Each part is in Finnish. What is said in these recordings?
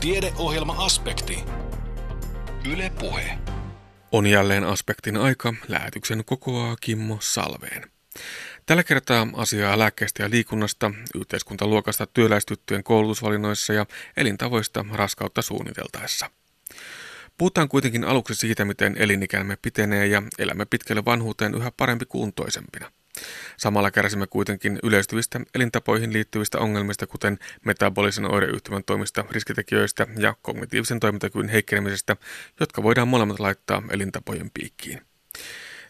Tiedeohjelma-aspekti. Yle Puhe. On jälleen aspektin aika. Lähetyksen kokoaa Kimmo Salveen. Tällä kertaa asiaa lääkkeestä ja liikunnasta, yhteiskuntaluokasta työläistyttyjen koulutusvalinnoissa ja elintavoista raskautta suunniteltaessa. Puhutaan kuitenkin aluksi siitä, miten elinikämme pitenee ja elämme pitkälle vanhuuteen yhä parempi kuntoisempina. Samalla kärsimme kuitenkin yleistyvistä elintapoihin liittyvistä ongelmista, kuten metabolisen oireyhtymän toimista riskitekijöistä ja kognitiivisen toimintakyvyn heikkenemisestä, jotka voidaan molemmat laittaa elintapojen piikkiin.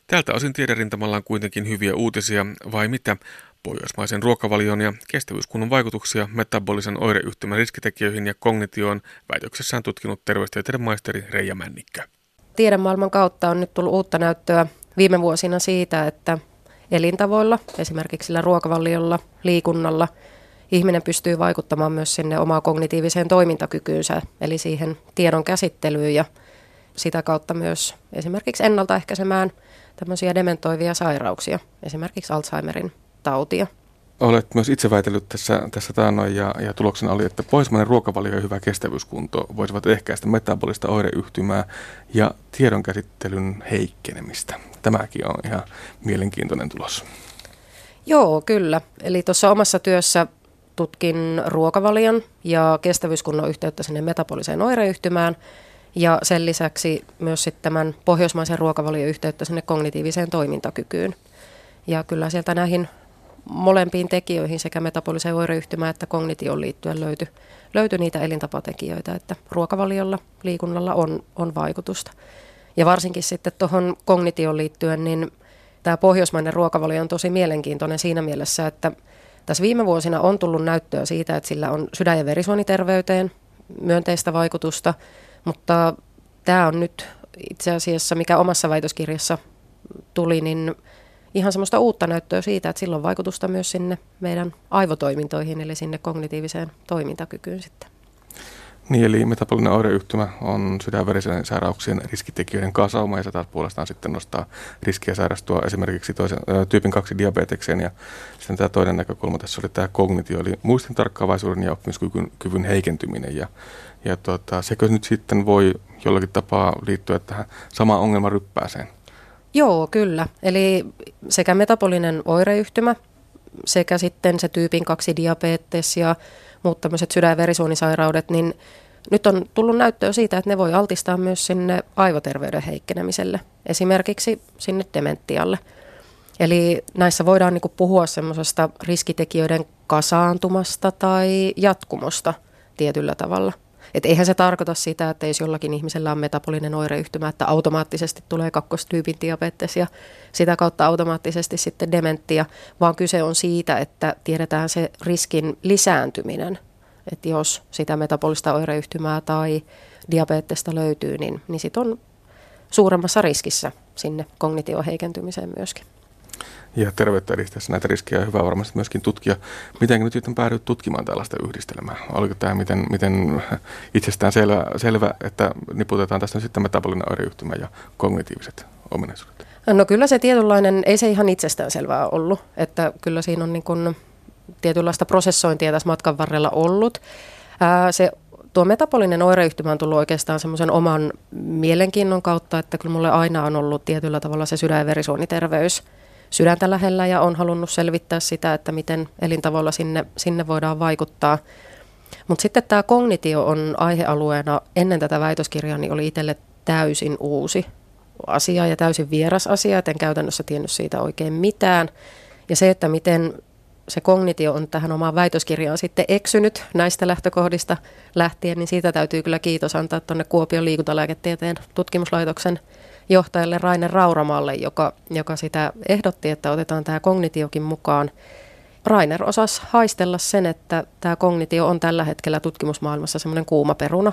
Tältä osin tiederintamalla on kuitenkin hyviä uutisia, vai mitä? Pohjoismaisen ruokavalion ja kestävyyskunnon vaikutuksia metabolisen oireyhtymän riskitekijöihin ja kognitioon väitöksessään tutkinut terveystieteiden maisteri Reija Männikkö. Tiedemaailman kautta on nyt tullut uutta näyttöä viime vuosina siitä, että elintavoilla, esimerkiksi sillä ruokavaliolla, liikunnalla, ihminen pystyy vaikuttamaan myös sinne omaa kognitiiviseen toimintakykyynsä, eli siihen tiedon käsittelyyn ja sitä kautta myös esimerkiksi ennaltaehkäisemään tämmöisiä dementoivia sairauksia, esimerkiksi Alzheimerin tautia. Olet myös itse väitellyt tässä, tässä taannoin ja, ja tuloksena oli, että pohjoismainen ruokavalio ja hyvä kestävyyskunto voisivat ehkäistä metabolista oireyhtymää ja tiedonkäsittelyn heikkenemistä. Tämäkin on ihan mielenkiintoinen tulos. Joo, kyllä. Eli tuossa omassa työssä tutkin ruokavalion ja kestävyyskunnon yhteyttä sinne metaboliseen oireyhtymään ja sen lisäksi myös sitten tämän pohjoismaisen ruokavalion yhteyttä sinne kognitiiviseen toimintakykyyn. Ja kyllä sieltä näihin molempiin tekijöihin sekä metaboliseen oireyhtymään että kognitioon liittyen löytyi, löyty niitä elintapatekijöitä, että ruokavaliolla, liikunnalla on, on vaikutusta. Ja varsinkin sitten tuohon kognitioon liittyen, niin tämä pohjoismainen ruokavalio on tosi mielenkiintoinen siinä mielessä, että tässä viime vuosina on tullut näyttöä siitä, että sillä on sydän- ja verisuoniterveyteen myönteistä vaikutusta, mutta tämä on nyt itse asiassa, mikä omassa väitöskirjassa tuli, niin ihan semmoista uutta näyttöä siitä, että sillä on vaikutusta myös sinne meidän aivotoimintoihin, eli sinne kognitiiviseen toimintakykyyn sitten. Niin, eli metabolinen oireyhtymä on sydänverisen sairauksien riskitekijöiden kasauma ja se taas puolestaan sitten nostaa riskiä sairastua esimerkiksi toisen, ä, tyypin 2 diabetekseen ja sitten tämä toinen näkökulma tässä oli tämä kognitio, eli muistin tarkkaavaisuuden ja oppimiskyvyn kyvyn heikentyminen ja, ja tota, sekö nyt sitten voi jollakin tapaa liittyä tähän samaan ongelmaryppääseen? Joo, kyllä. Eli sekä metabolinen oireyhtymä sekä sitten se tyypin 2 diabetes ja muut tämmöiset sydän- ja verisuonisairaudet, niin nyt on tullut näyttöä siitä, että ne voi altistaa myös sinne aivoterveyden heikkenemiselle, esimerkiksi sinne dementialle. Eli näissä voidaan niin puhua semmoisesta riskitekijöiden kasaantumasta tai jatkumosta tietyllä tavalla. Et eihän se tarkoita sitä, että jos jollakin ihmisellä on metabolinen oireyhtymä, että automaattisesti tulee kakkostyypin diabetes ja sitä kautta automaattisesti sitten dementia, vaan kyse on siitä, että tiedetään se riskin lisääntyminen. Että jos sitä metabolista oireyhtymää tai diabetesta löytyy, niin, niin sit on suuremmassa riskissä sinne kognitio heikentymiseen myöskin ja terveyttä edistäessä näitä riskejä on hyvä varmasti myöskin tutkia. Miten nyt sitten päädyt tutkimaan tällaista yhdistelmää? Oliko tämä miten, miten itsestään selvä, selvä, että niputetaan tästä sitten metabolinen oireyhtymä ja kognitiiviset ominaisuudet? No kyllä se tietynlainen, ei se ihan itsestään selvää ollut, että kyllä siinä on niin kuin tietynlaista prosessointia tässä matkan varrella ollut. Ää, se tuo metabolinen oireyhtymä on tullut oikeastaan semmoisen oman mielenkiinnon kautta, että kyllä mulle aina on ollut tietyllä tavalla se sydän- ja verisuoniterveys – sydäntä lähellä ja on halunnut selvittää sitä, että miten elintavoilla sinne, sinne voidaan vaikuttaa. Mutta sitten tämä kognitio on aihealueena ennen tätä väitöskirjaa, niin oli itselle täysin uusi asia ja täysin vieras asia, et en käytännössä tiennyt siitä oikein mitään. Ja se, että miten se kognitio on tähän omaan väitöskirjaan sitten eksynyt näistä lähtökohdista lähtien, niin siitä täytyy kyllä kiitos antaa tuonne Kuopion liikuntalääketieteen tutkimuslaitoksen johtajalle Raine Rauramalle, joka, joka sitä ehdotti, että otetaan tämä kognitiokin mukaan. Rainer osasi haistella sen, että tämä kognitio on tällä hetkellä tutkimusmaailmassa semmoinen kuuma peruna,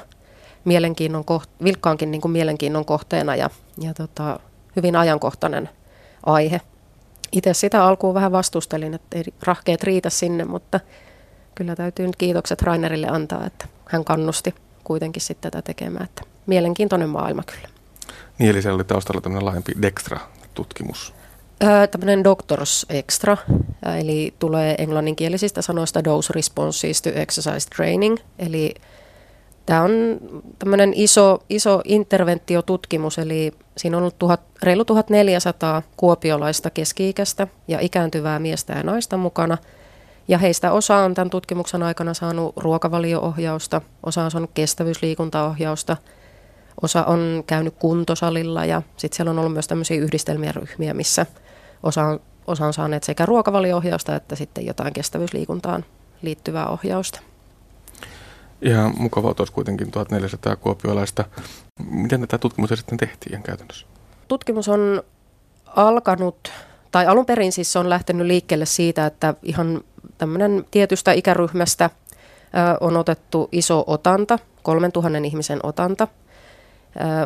mielenkiinnon koht- vilkkaankin niin kuin mielenkiinnon kohteena ja, ja tota, hyvin ajankohtainen aihe. Itse sitä alkuun vähän vastustelin, että ei rahkeet riitä sinne, mutta kyllä täytyy nyt kiitokset Rainerille antaa, että hän kannusti kuitenkin sitten tätä tekemään. Että mielenkiintoinen maailma kyllä. Niin, eli siellä oli taustalla tämmöinen laajempi Dextra-tutkimus. Öö, tämmöinen Doctors Extra, eli tulee englanninkielisistä sanoista Dose Responses to Exercise Training, eli Tämä on tämmöinen iso, iso interventiotutkimus, eli siinä on ollut tuhat, reilu 1400 kuopiolaista keski-ikäistä ja ikääntyvää miestä ja naista mukana. Ja heistä osa on tämän tutkimuksen aikana saanut ruokavalioohjausta, osa on saanut kestävyysliikuntaohjausta, osa on käynyt kuntosalilla ja sitten siellä on ollut myös tämmöisiä yhdistelmiä ryhmiä, missä osa on, osa on saaneet sekä ruokavalioohjausta että sitten jotain kestävyysliikuntaan liittyvää ohjausta. Ihan mukavaa olisi kuitenkin 1400 kuopiolaista. Miten tätä tutkimusta sitten tehtiin käytännössä? Tutkimus on alkanut, tai alun perin siis on lähtenyt liikkeelle siitä, että ihan tämmöinen tietystä ikäryhmästä on otettu iso otanta, 3000 ihmisen otanta,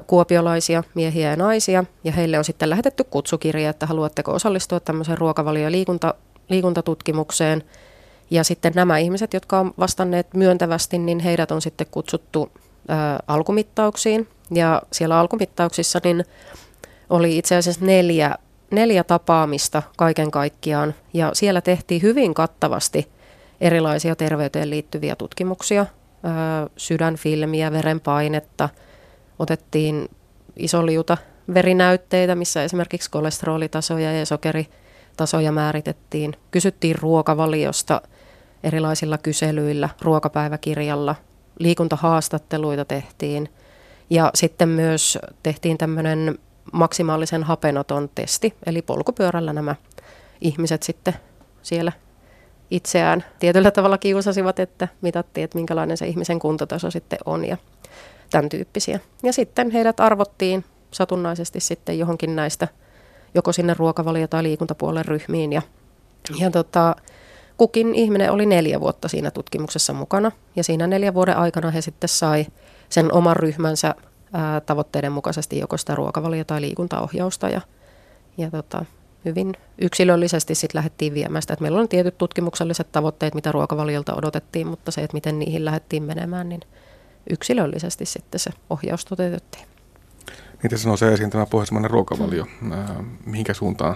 kuopiolaisia miehiä ja naisia, ja heille on sitten lähetetty kutsukirja, että haluatteko osallistua tämmöiseen ruokavalio- ja liikunta, liikuntatutkimukseen – ja sitten nämä ihmiset, jotka on vastanneet myöntävästi, niin heidät on sitten kutsuttu ä, alkumittauksiin. Ja siellä alkumittauksissa niin oli itse asiassa neljä, neljä tapaamista kaiken kaikkiaan. Ja siellä tehtiin hyvin kattavasti erilaisia terveyteen liittyviä tutkimuksia, ä, sydänfilmiä, verenpainetta, otettiin isoliuta verinäytteitä, missä esimerkiksi kolesterolitasoja ja sokeritasoja määritettiin. Kysyttiin ruokavaliosta – erilaisilla kyselyillä, ruokapäiväkirjalla, liikuntahaastatteluita tehtiin ja sitten myös tehtiin tämmöinen maksimaalisen hapenoton testi, eli polkupyörällä nämä ihmiset sitten siellä itseään tietyllä tavalla kiusasivat, että mitattiin, että minkälainen se ihmisen kuntotaso sitten on ja tämän tyyppisiä. Ja sitten heidät arvottiin satunnaisesti sitten johonkin näistä, joko sinne ruokavalio- tai liikuntapuolen ryhmiin. Ja, ja tota, kukin ihminen oli neljä vuotta siinä tutkimuksessa mukana. Ja siinä neljän vuoden aikana he sitten sai sen oman ryhmänsä ää, tavoitteiden mukaisesti joko sitä ruokavalio- tai liikuntaohjausta. Ja, ja tota, hyvin yksilöllisesti sitten lähdettiin viemään sitä, että meillä on tietyt tutkimukselliset tavoitteet, mitä ruokavaliolta odotettiin, mutta se, että miten niihin lähdettiin menemään, niin yksilöllisesti sitten se ohjaus toteutettiin. Niitä sanoo se esiin tämä pohjoismainen ruokavalio. Mm. mihinkä suuntaan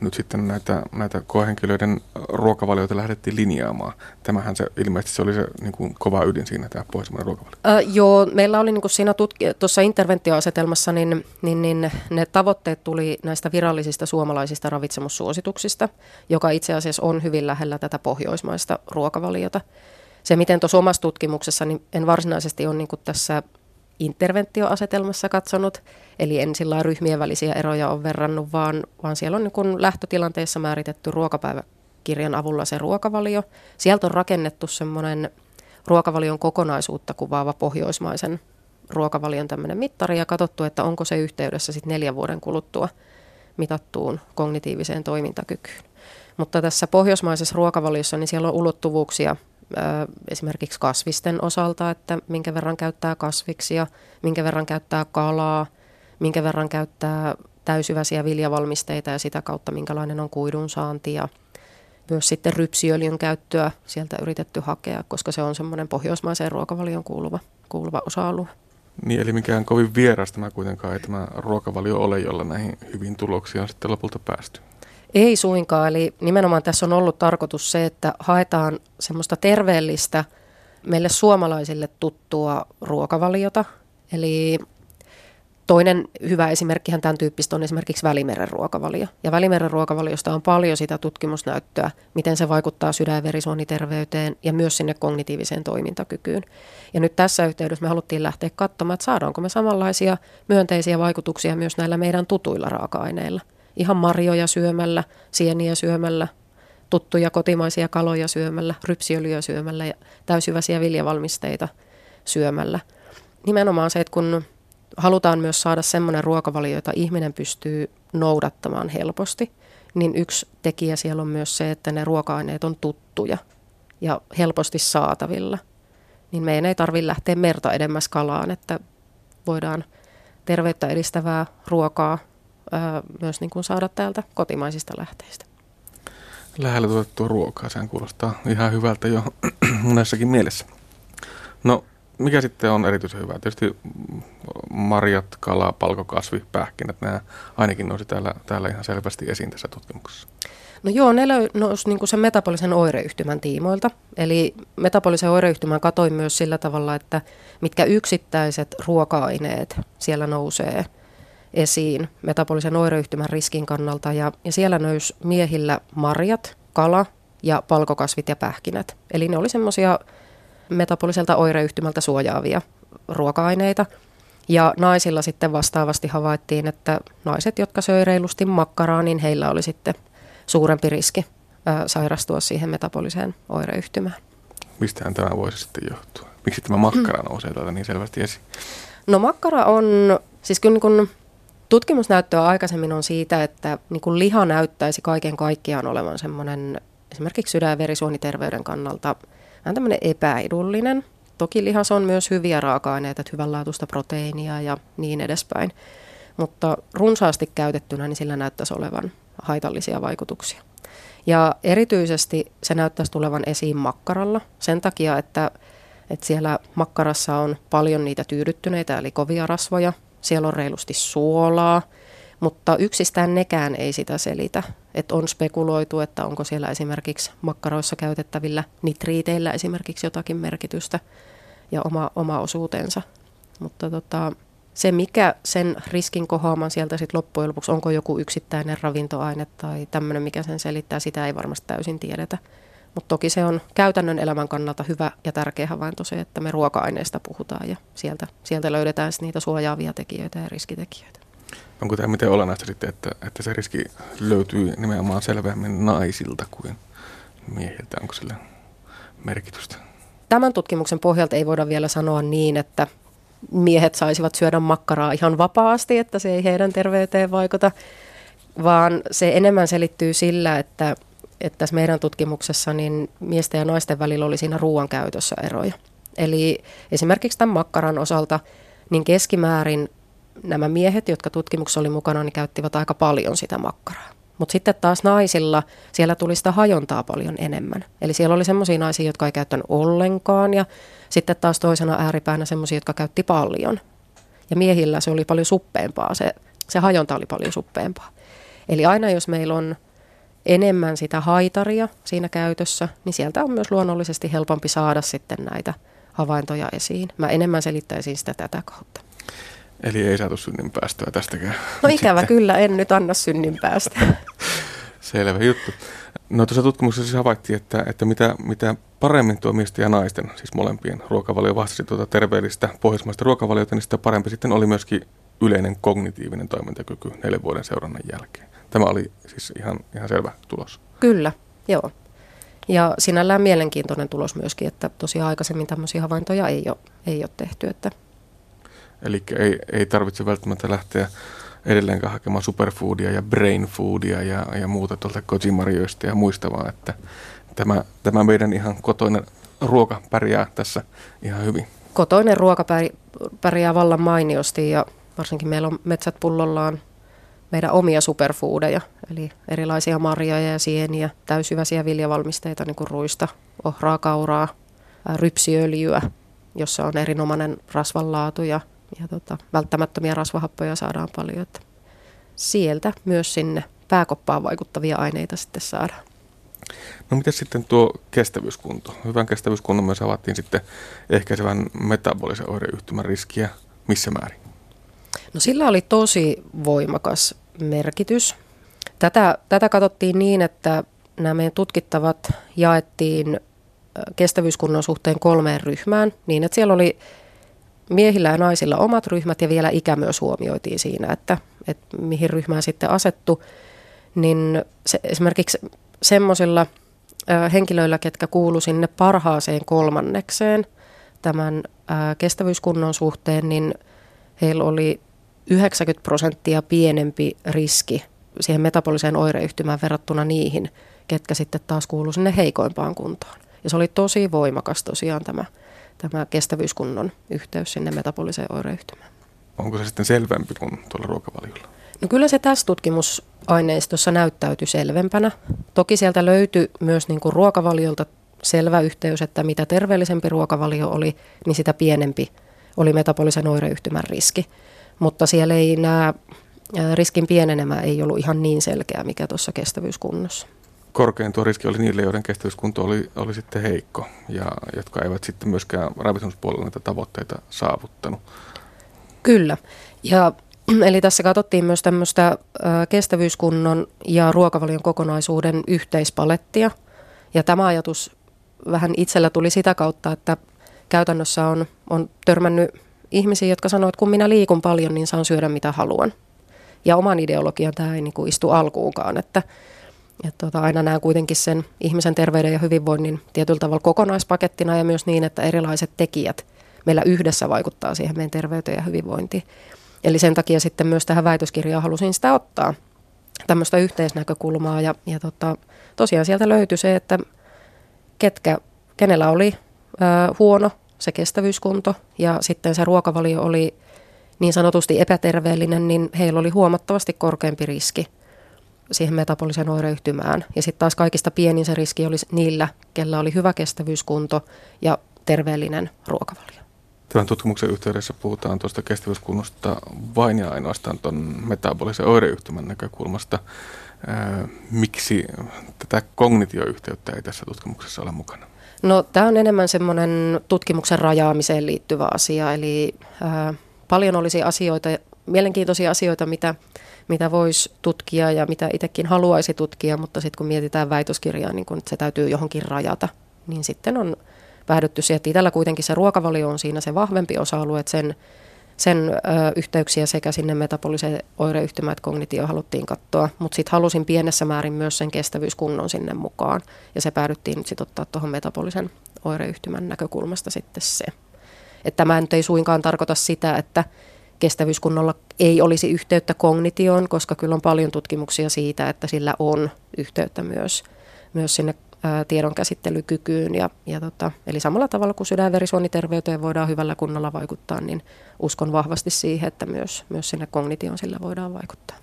nyt sitten näitä, näitä koehenkilöiden ruokavalioita lähdettiin linjaamaan? Tämähän se ilmeisesti se oli se niin kuin kova ydin siinä, tämä pohjoismainen ruokavalio. Äh, joo, meillä oli niin kuin siinä tutki- tuossa interventioasetelmassa, niin, niin, niin ne tavoitteet tuli näistä virallisista suomalaisista ravitsemussuosituksista, joka itse asiassa on hyvin lähellä tätä pohjoismaista ruokavaliota. Se, miten tuossa omassa tutkimuksessa, niin en varsinaisesti ole niin tässä interventioasetelmassa katsonut, eli en sillä ryhmien välisiä eroja on verrannut, vaan, vaan siellä on niin lähtötilanteessa määritetty ruokapäiväkirjan avulla se ruokavalio. Sieltä on rakennettu semmoinen ruokavalion kokonaisuutta kuvaava pohjoismaisen ruokavalion tämmöinen mittari ja katsottu, että onko se yhteydessä sitten neljän vuoden kuluttua mitattuun kognitiiviseen toimintakykyyn. Mutta tässä pohjoismaisessa ruokavaliossa niin siellä on ulottuvuuksia esimerkiksi kasvisten osalta, että minkä verran käyttää kasviksia, minkä verran käyttää kalaa, minkä verran käyttää täysyväisiä viljavalmisteita ja sitä kautta minkälainen on kuidun saanti ja myös sitten rypsiöljyn käyttöä sieltä yritetty hakea, koska se on semmoinen pohjoismaiseen ruokavalion kuuluva, kuuluva osa-alue. Niin, eli mikään kovin vieras tämä kuitenkaan ei tämä ruokavalio ole, jolla näihin hyvin tuloksia on sitten lopulta päästy. Ei suinkaan, eli nimenomaan tässä on ollut tarkoitus se, että haetaan semmoista terveellistä, meille suomalaisille tuttua ruokavaliota. Eli toinen hyvä esimerkkihän tämän tyyppistä on esimerkiksi Välimeren ruokavalio. Ja Välimeren ruokavaliosta on paljon sitä tutkimusnäyttöä, miten se vaikuttaa sydän- ja verisuoniterveyteen ja myös sinne kognitiiviseen toimintakykyyn. Ja nyt tässä yhteydessä me haluttiin lähteä katsomaan, että saadaanko me samanlaisia myönteisiä vaikutuksia myös näillä meidän tutuilla raaka-aineilla – ihan marjoja syömällä, sieniä syömällä, tuttuja kotimaisia kaloja syömällä, rypsiöljyä syömällä ja täysyväisiä viljavalmisteita syömällä. Nimenomaan se, että kun halutaan myös saada semmoinen ruokavalio, jota ihminen pystyy noudattamaan helposti, niin yksi tekijä siellä on myös se, että ne ruoka-aineet on tuttuja ja helposti saatavilla. Niin meidän ei tarvitse lähteä merta edemmäs kalaan, että voidaan terveyttä edistävää ruokaa myös niin kuin saada täältä kotimaisista lähteistä. Lähellä tuotettua ruokaa, sehän kuulostaa ihan hyvältä jo monessakin mielessä. No, mikä sitten on erityisen hyvää? Tietysti marjat, kala, palkokasvi, pähkinät, nämä ainakin nousi täällä, täällä ihan selvästi esiin tässä tutkimuksessa. No joo, ne nousi niin sen metabolisen oireyhtymän tiimoilta. Eli metabolisen oireyhtymän katoin myös sillä tavalla, että mitkä yksittäiset ruoka-aineet siellä nousee esiin metabolisen oireyhtymän riskin kannalta. Ja, ja siellä nousi miehillä marjat, kala ja palkokasvit ja pähkinät. Eli ne oli semmoisia metaboliselta oireyhtymältä suojaavia ruoka-aineita. Ja naisilla sitten vastaavasti havaittiin, että naiset, jotka söi reilusti makkaraa, niin heillä oli sitten suurempi riski sairastua siihen metaboliseen oireyhtymään. Mistähän tämä voisi sitten johtua? Miksi tämä makkara nousee täältä niin selvästi esiin? No makkara on, siis kyllä niin kun tutkimusnäyttöä aikaisemmin on siitä, että niin kun liha näyttäisi kaiken kaikkiaan olevan semmoinen esimerkiksi sydän- ja verisuoniterveyden kannalta vähän tämmöinen epäedullinen. Toki lihas on myös hyviä raaka-aineita, hyvänlaatuista proteiinia ja niin edespäin. Mutta runsaasti käytettynä niin sillä näyttäisi olevan haitallisia vaikutuksia. Ja erityisesti se näyttäisi tulevan esiin makkaralla sen takia, että, että siellä makkarassa on paljon niitä tyydyttyneitä eli kovia rasvoja. Siellä on reilusti suolaa, mutta yksistään nekään ei sitä selitä. Että on spekuloitu, että onko siellä esimerkiksi makkaroissa käytettävillä nitriiteillä esimerkiksi jotakin merkitystä ja oma, oma osuutensa. Mutta tota, se, mikä sen riskin kohoaman sieltä sitten loppujen lopuksi, onko joku yksittäinen ravintoaine tai tämmöinen, mikä sen selittää, sitä ei varmasti täysin tiedetä. Mutta toki se on käytännön elämän kannalta hyvä ja tärkeä havainto se, että me ruoka-aineista puhutaan ja sieltä, sieltä löydetään niitä suojaavia tekijöitä ja riskitekijöitä. Onko tämä miten olennaista sitten, että, että se riski löytyy nimenomaan selvemmin naisilta kuin miehiltä? Onko sillä merkitystä? Tämän tutkimuksen pohjalta ei voida vielä sanoa niin, että miehet saisivat syödä makkaraa ihan vapaasti, että se ei heidän terveyteen vaikuta, vaan se enemmän selittyy sillä, että, että tässä meidän tutkimuksessa niin miesten ja naisten välillä oli siinä ruoan käytössä eroja. Eli esimerkiksi tämän makkaran osalta niin keskimäärin nämä miehet, jotka tutkimuksessa oli mukana, niin käyttivät aika paljon sitä makkaraa. Mutta sitten taas naisilla siellä tuli sitä hajontaa paljon enemmän. Eli siellä oli semmoisia naisia, jotka ei käyttänyt ollenkaan ja sitten taas toisena ääripäänä semmoisia, jotka käytti paljon. Ja miehillä se oli paljon suppeempaa, se, se hajonta oli paljon suppeempaa. Eli aina jos meillä on enemmän sitä haitaria siinä käytössä, niin sieltä on myös luonnollisesti helpompi saada sitten näitä havaintoja esiin. Mä enemmän selittäisin sitä tätä kautta. Eli ei saatu synninpäästöä tästäkään. No ikävä Sitten. kyllä, en nyt anna synninpäästöä. Selvä juttu. No tuossa tutkimuksessa siis havaittiin, että, että mitä, mitä paremmin tuo miesten ja naisten, siis molempien ruokavalio vastasi tuota terveellistä pohjoismaista ruokavaliota, niin sitä parempi sitten oli myöskin yleinen kognitiivinen toimintakyky neljän vuoden seurannan jälkeen. Tämä oli siis ihan, ihan selvä tulos. Kyllä, joo. Ja sinällään mielenkiintoinen tulos myöskin, että tosiaan aikaisemmin tämmöisiä havaintoja ei ole, ei ole tehty, että Eli ei, ei tarvitse välttämättä lähteä edelleenkään hakemaan superfoodia ja brain foodia ja, ja muuta tuolta kojimarjoista ja muista, vaan että tämä, tämä meidän ihan kotoinen ruoka pärjää tässä ihan hyvin. Kotoinen ruoka pärjää vallan mainiosti ja varsinkin meillä on metsät pullollaan meidän omia superfoodeja, eli erilaisia marjoja ja sieniä, täysyväisiä viljavalmisteita, niin kuin ruista, ohraa, kauraa, rypsiöljyä, jossa on erinomainen rasvanlaatu ja ja tota, välttämättömiä rasvahappoja saadaan paljon. Että sieltä myös sinne pääkoppaan vaikuttavia aineita sitten saadaan. No mitä sitten tuo kestävyyskunto? Hyvän kestävyyskunnon myös avattiin sitten ehkäisevän metabolisen oireyhtymän riskiä. Missä määrin? No sillä oli tosi voimakas merkitys. Tätä, tätä katsottiin niin, että nämä meidän tutkittavat jaettiin kestävyyskunnon suhteen kolmeen ryhmään, niin että siellä oli miehillä ja naisilla omat ryhmät ja vielä ikä myös huomioitiin siinä, että, että mihin ryhmään sitten asettu. Niin se, esimerkiksi semmoisilla henkilöillä, ketkä kuulu sinne parhaaseen kolmannekseen tämän kestävyyskunnon suhteen, niin heillä oli 90 prosenttia pienempi riski siihen metaboliseen oireyhtymään verrattuna niihin, ketkä sitten taas kuulu sinne heikoimpaan kuntoon. Ja se oli tosi voimakas tosiaan tämä tämä kestävyyskunnon yhteys sinne metaboliseen oireyhtymään. Onko se sitten selvempi kuin tuolla ruokavaliolla? No kyllä se tässä tutkimusaineistossa näyttäytyi selvempänä. Toki sieltä löytyi myös niin kuin ruokavaliolta selvä yhteys, että mitä terveellisempi ruokavalio oli, niin sitä pienempi oli metabolisen oireyhtymän riski. Mutta siellä ei nämä riskin pienenemä ei ollut ihan niin selkeä, mikä tuossa kestävyyskunnossa. korkein tuo riski oli niille, joiden kestävyyskunto oli, oli sitten heikko ja jotka eivät sitten myöskään ravitsemuspuolella näitä tavoitteita saavuttanut. Kyllä. Ja Eli tässä katsottiin myös tämmöistä kestävyyskunnon ja ruokavalion kokonaisuuden yhteispalettia. Ja tämä ajatus vähän itsellä tuli sitä kautta, että käytännössä on, on törmännyt ihmisiä, jotka sanoo, että kun minä liikun paljon, niin saan syödä mitä haluan. Ja oman ideologian tämä ei niin kuin istu alkuunkaan, että, että tuota, aina näen kuitenkin sen ihmisen terveyden ja hyvinvoinnin tietyllä tavalla kokonaispakettina ja myös niin, että erilaiset tekijät meillä yhdessä vaikuttaa siihen meidän terveyteen ja hyvinvointiin. Eli sen takia sitten myös tähän väitöskirjaan halusin sitä ottaa, tämmöistä yhteisnäkökulmaa. Ja, ja tota, tosiaan sieltä löytyi se, että ketkä, kenellä oli ö, huono se kestävyyskunto ja sitten se ruokavalio oli niin sanotusti epäterveellinen, niin heillä oli huomattavasti korkeampi riski siihen metabolisen oireyhtymään. Ja sitten taas kaikista pienin se riski oli niillä, kellä oli hyvä kestävyyskunto ja terveellinen ruokavalio. Tämän tutkimuksen yhteydessä puhutaan tuosta kestävyyskunnosta vain ja ainoastaan tuon metabolisen oireyhtymän näkökulmasta. Miksi tätä kognitioyhteyttä ei tässä tutkimuksessa ole mukana? No tämä on enemmän semmoinen tutkimuksen rajaamiseen liittyvä asia, eli ää, paljon olisi asioita, mielenkiintoisia asioita, mitä, mitä voisi tutkia ja mitä itsekin haluaisi tutkia, mutta sitten kun mietitään väitöskirjaa, niin kun se täytyy johonkin rajata, niin sitten on päädytty siihen, että itsellä kuitenkin se ruokavalio on siinä se vahvempi osa-alue, että sen, sen ö, yhteyksiä sekä sinne metaboliseen oireyhtymään että kognitio haluttiin katsoa, mutta sitten halusin pienessä määrin myös sen kestävyyskunnon sinne mukaan, ja se päädyttiin sitten ottaa tuohon metabolisen oireyhtymän näkökulmasta sitten se. Että tämä nyt ei suinkaan tarkoita sitä, että kestävyyskunnolla ei olisi yhteyttä kognitioon, koska kyllä on paljon tutkimuksia siitä, että sillä on yhteyttä myös, myös sinne tiedon käsittelykykyyn. Ja, ja tota, eli samalla tavalla kuin sydänverisuoniterveyteen voidaan hyvällä kunnolla vaikuttaa, niin uskon vahvasti siihen, että myös, myös sinne kognitioon sillä voidaan vaikuttaa.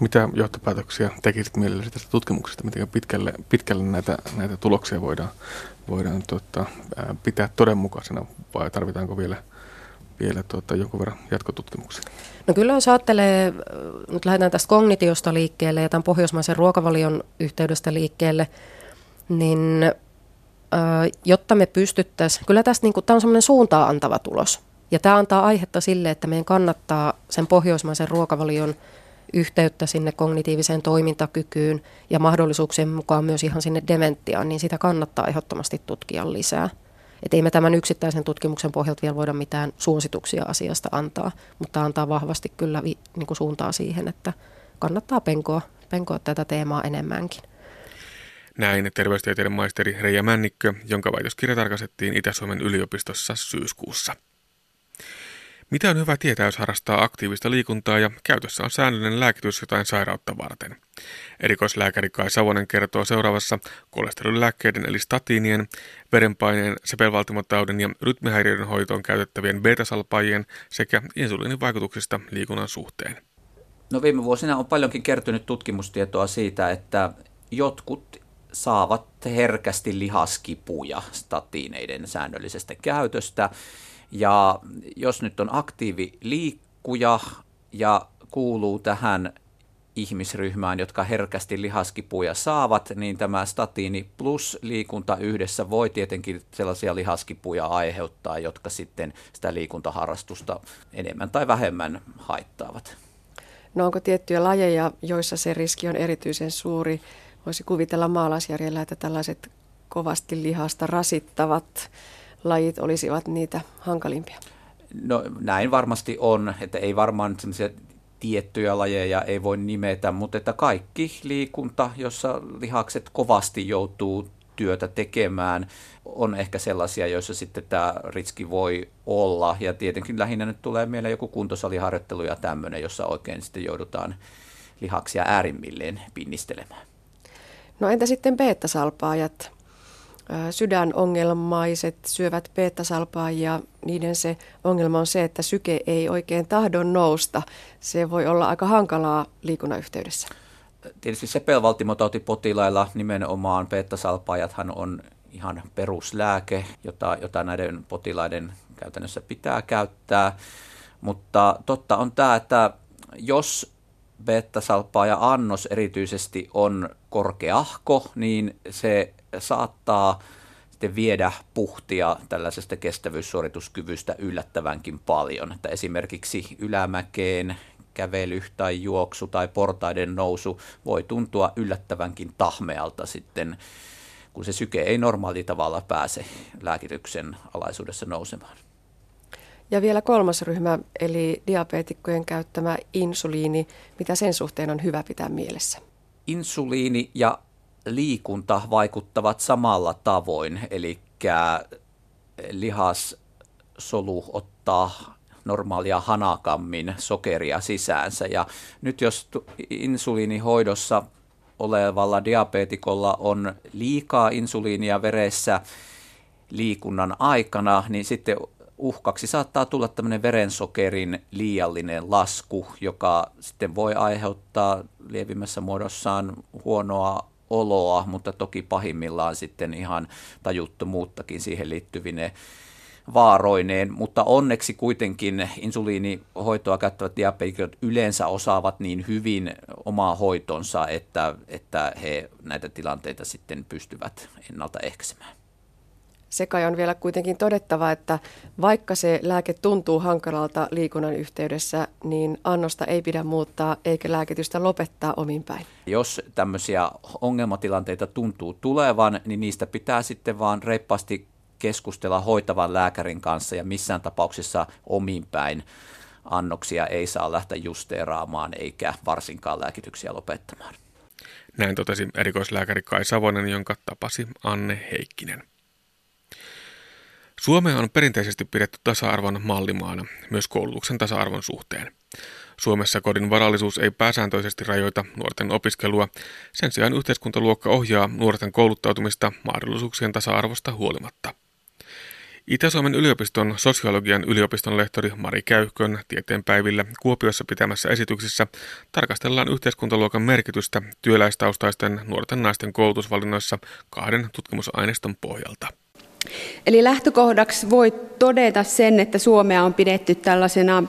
Mitä johtopäätöksiä tekisit mielelläsi tästä tutkimuksesta? Miten pitkälle, pitkälle näitä, näitä tuloksia voidaan, voidaan tuota, pitää todenmukaisena vai tarvitaanko vielä vielä tuota, jonkun verran jatkotutkimuksia? No kyllä jos ajattelee, nyt lähdetään tästä kognitiosta liikkeelle ja tämän pohjoismaisen ruokavalion yhteydestä liikkeelle, niin jotta me pystyttäisiin, kyllä tästä niin tämä on semmoinen suuntaa antava tulos. Ja tämä antaa aihetta sille, että meidän kannattaa sen pohjoismaisen ruokavalion yhteyttä sinne kognitiiviseen toimintakykyyn ja mahdollisuuksien mukaan myös ihan sinne dementiaan, niin sitä kannattaa ehdottomasti tutkia lisää. Että ei me tämän yksittäisen tutkimuksen pohjalta vielä voida mitään suosituksia asiasta antaa, mutta antaa vahvasti kyllä vi, niin kuin suuntaa siihen, että kannattaa penkoa, penkoa tätä teemaa enemmänkin. Näin terveystieteiden maisteri Reija Männikkö, jonka väitöskirja tarkastettiin Itä-Suomen yliopistossa syyskuussa. Mitä on hyvä tietää, jos harrastaa aktiivista liikuntaa ja käytössä on säännöllinen lääkitys jotain sairautta varten? Erikoislääkäri Kai Savonen kertoo seuraavassa kolesterolilääkkeiden eli statiinien, verenpaineen, sepelvaltimotaudin ja rytmihäiriöiden hoitoon käytettävien beta-salpaajien sekä insuliinin vaikutuksista liikunnan suhteen. No viime vuosina on paljonkin kertynyt tutkimustietoa siitä, että jotkut saavat herkästi lihaskipuja statiineiden säännöllisestä käytöstä. Ja jos nyt on aktiivi liikkuja ja kuuluu tähän ihmisryhmään, jotka herkästi lihaskipuja saavat, niin tämä statiini plus liikunta yhdessä voi tietenkin sellaisia lihaskipuja aiheuttaa, jotka sitten sitä liikuntaharrastusta enemmän tai vähemmän haittaavat. No onko tiettyjä lajeja, joissa se riski on erityisen suuri? Voisi kuvitella maalaisjärjellä, että tällaiset kovasti lihasta rasittavat lajit olisivat niitä hankalimpia. No näin varmasti on, että ei varmaan sellaisia tiettyjä lajeja ei voi nimetä, mutta että kaikki liikunta, jossa lihakset kovasti joutuu työtä tekemään, on ehkä sellaisia, joissa sitten tämä riski voi olla. Ja tietenkin lähinnä nyt tulee mieleen joku kuntosaliharjoittelu ja tämmöinen, jossa oikein sitten joudutaan lihaksia äärimmilleen pinnistelemään. No entä sitten beta-salpaajat? Sydänongelmaiset syövät beta ja niiden se ongelma on se, että syke ei oikein tahdon nousta. Se voi olla aika hankalaa liikunnan yhteydessä. Tietysti sepelvaltimotautipotilailla nimenomaan beta-salpaajathan on ihan peruslääke, jota, jota näiden potilaiden käytännössä pitää käyttää. Mutta totta on tämä, että jos beta-salpaaja annos erityisesti on korkeahko, niin se saattaa sitten viedä puhtia tällaisesta kestävyyssuorituskyvystä yllättävänkin paljon. Että esimerkiksi ylämäkeen kävely tai juoksu tai portaiden nousu voi tuntua yllättävänkin tahmealta sitten, kun se syke ei normaali tavalla pääse lääkityksen alaisuudessa nousemaan. Ja vielä kolmas ryhmä, eli diabeetikkojen käyttämä insuliini. Mitä sen suhteen on hyvä pitää mielessä? Insuliini ja liikunta vaikuttavat samalla tavoin, eli lihassolu ottaa normaalia hanakammin sokeria sisäänsä. Ja nyt jos insuliinihoidossa olevalla diabetikolla on liikaa insuliinia veressä liikunnan aikana, niin sitten uhkaksi saattaa tulla tämmöinen verensokerin liiallinen lasku, joka sitten voi aiheuttaa lievimmässä muodossaan huonoa oloa, mutta toki pahimmillaan sitten ihan tajuttomuuttakin siihen liittyvine vaaroineen, mutta onneksi kuitenkin insuliinihoitoa käyttävät diabetikot yleensä osaavat niin hyvin omaa hoitonsa, että, että he näitä tilanteita sitten pystyvät ennaltaehkäisemään. Se kai on vielä kuitenkin todettava, että vaikka se lääke tuntuu hankalalta liikunnan yhteydessä, niin annosta ei pidä muuttaa eikä lääkitystä lopettaa omin päin. Jos tämmöisiä ongelmatilanteita tuntuu tulevan, niin niistä pitää sitten vaan reippaasti keskustella hoitavan lääkärin kanssa ja missään tapauksessa omin päin annoksia ei saa lähteä justeeraamaan eikä varsinkaan lääkityksiä lopettamaan. Näin totesi erikoislääkäri Kai Savonen, jonka tapasi Anne Heikkinen. Suomea on perinteisesti pidetty tasa-arvon mallimaana, myös koulutuksen tasa-arvon suhteen. Suomessa kodin varallisuus ei pääsääntöisesti rajoita nuorten opiskelua, sen sijaan yhteiskuntaluokka ohjaa nuorten kouluttautumista mahdollisuuksien tasa-arvosta huolimatta. Itä-Suomen yliopiston sosiologian yliopiston lehtori Mari Käyhkön tieteenpäivillä Kuopiossa pitämässä esityksessä tarkastellaan yhteiskuntaluokan merkitystä työläistaustaisten nuorten naisten koulutusvalinnoissa kahden tutkimusaineiston pohjalta. Eli lähtökohdaksi voi todeta sen, että Suomea on pidetty tällaisena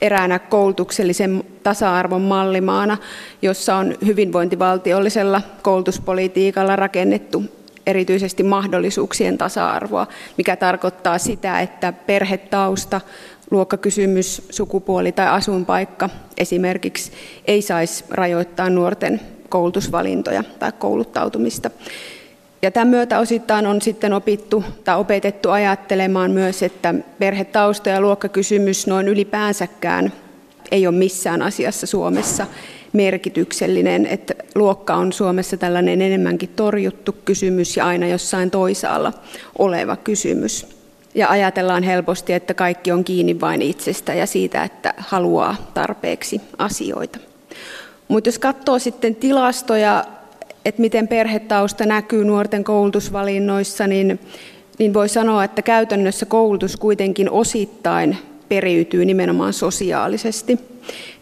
eräänä koulutuksellisen tasa-arvon mallimaana, jossa on hyvinvointivaltiollisella koulutuspolitiikalla rakennettu erityisesti mahdollisuuksien tasa-arvoa, mikä tarkoittaa sitä, että perhetausta, luokkakysymys, sukupuoli tai asuinpaikka esimerkiksi ei saisi rajoittaa nuorten koulutusvalintoja tai kouluttautumista. Ja tämän myötä osittain on sitten opittu tai opetettu ajattelemaan myös, että perhetausta ja luokkakysymys noin ylipäänsäkään ei ole missään asiassa Suomessa merkityksellinen, että luokka on Suomessa tällainen enemmänkin torjuttu kysymys ja aina jossain toisaalla oleva kysymys. Ja ajatellaan helposti, että kaikki on kiinni vain itsestä ja siitä, että haluaa tarpeeksi asioita. Mutta jos katsoo sitten tilastoja, että miten perhetausta näkyy nuorten koulutusvalinnoissa, niin, niin voi sanoa, että käytännössä koulutus kuitenkin osittain periytyy nimenomaan sosiaalisesti.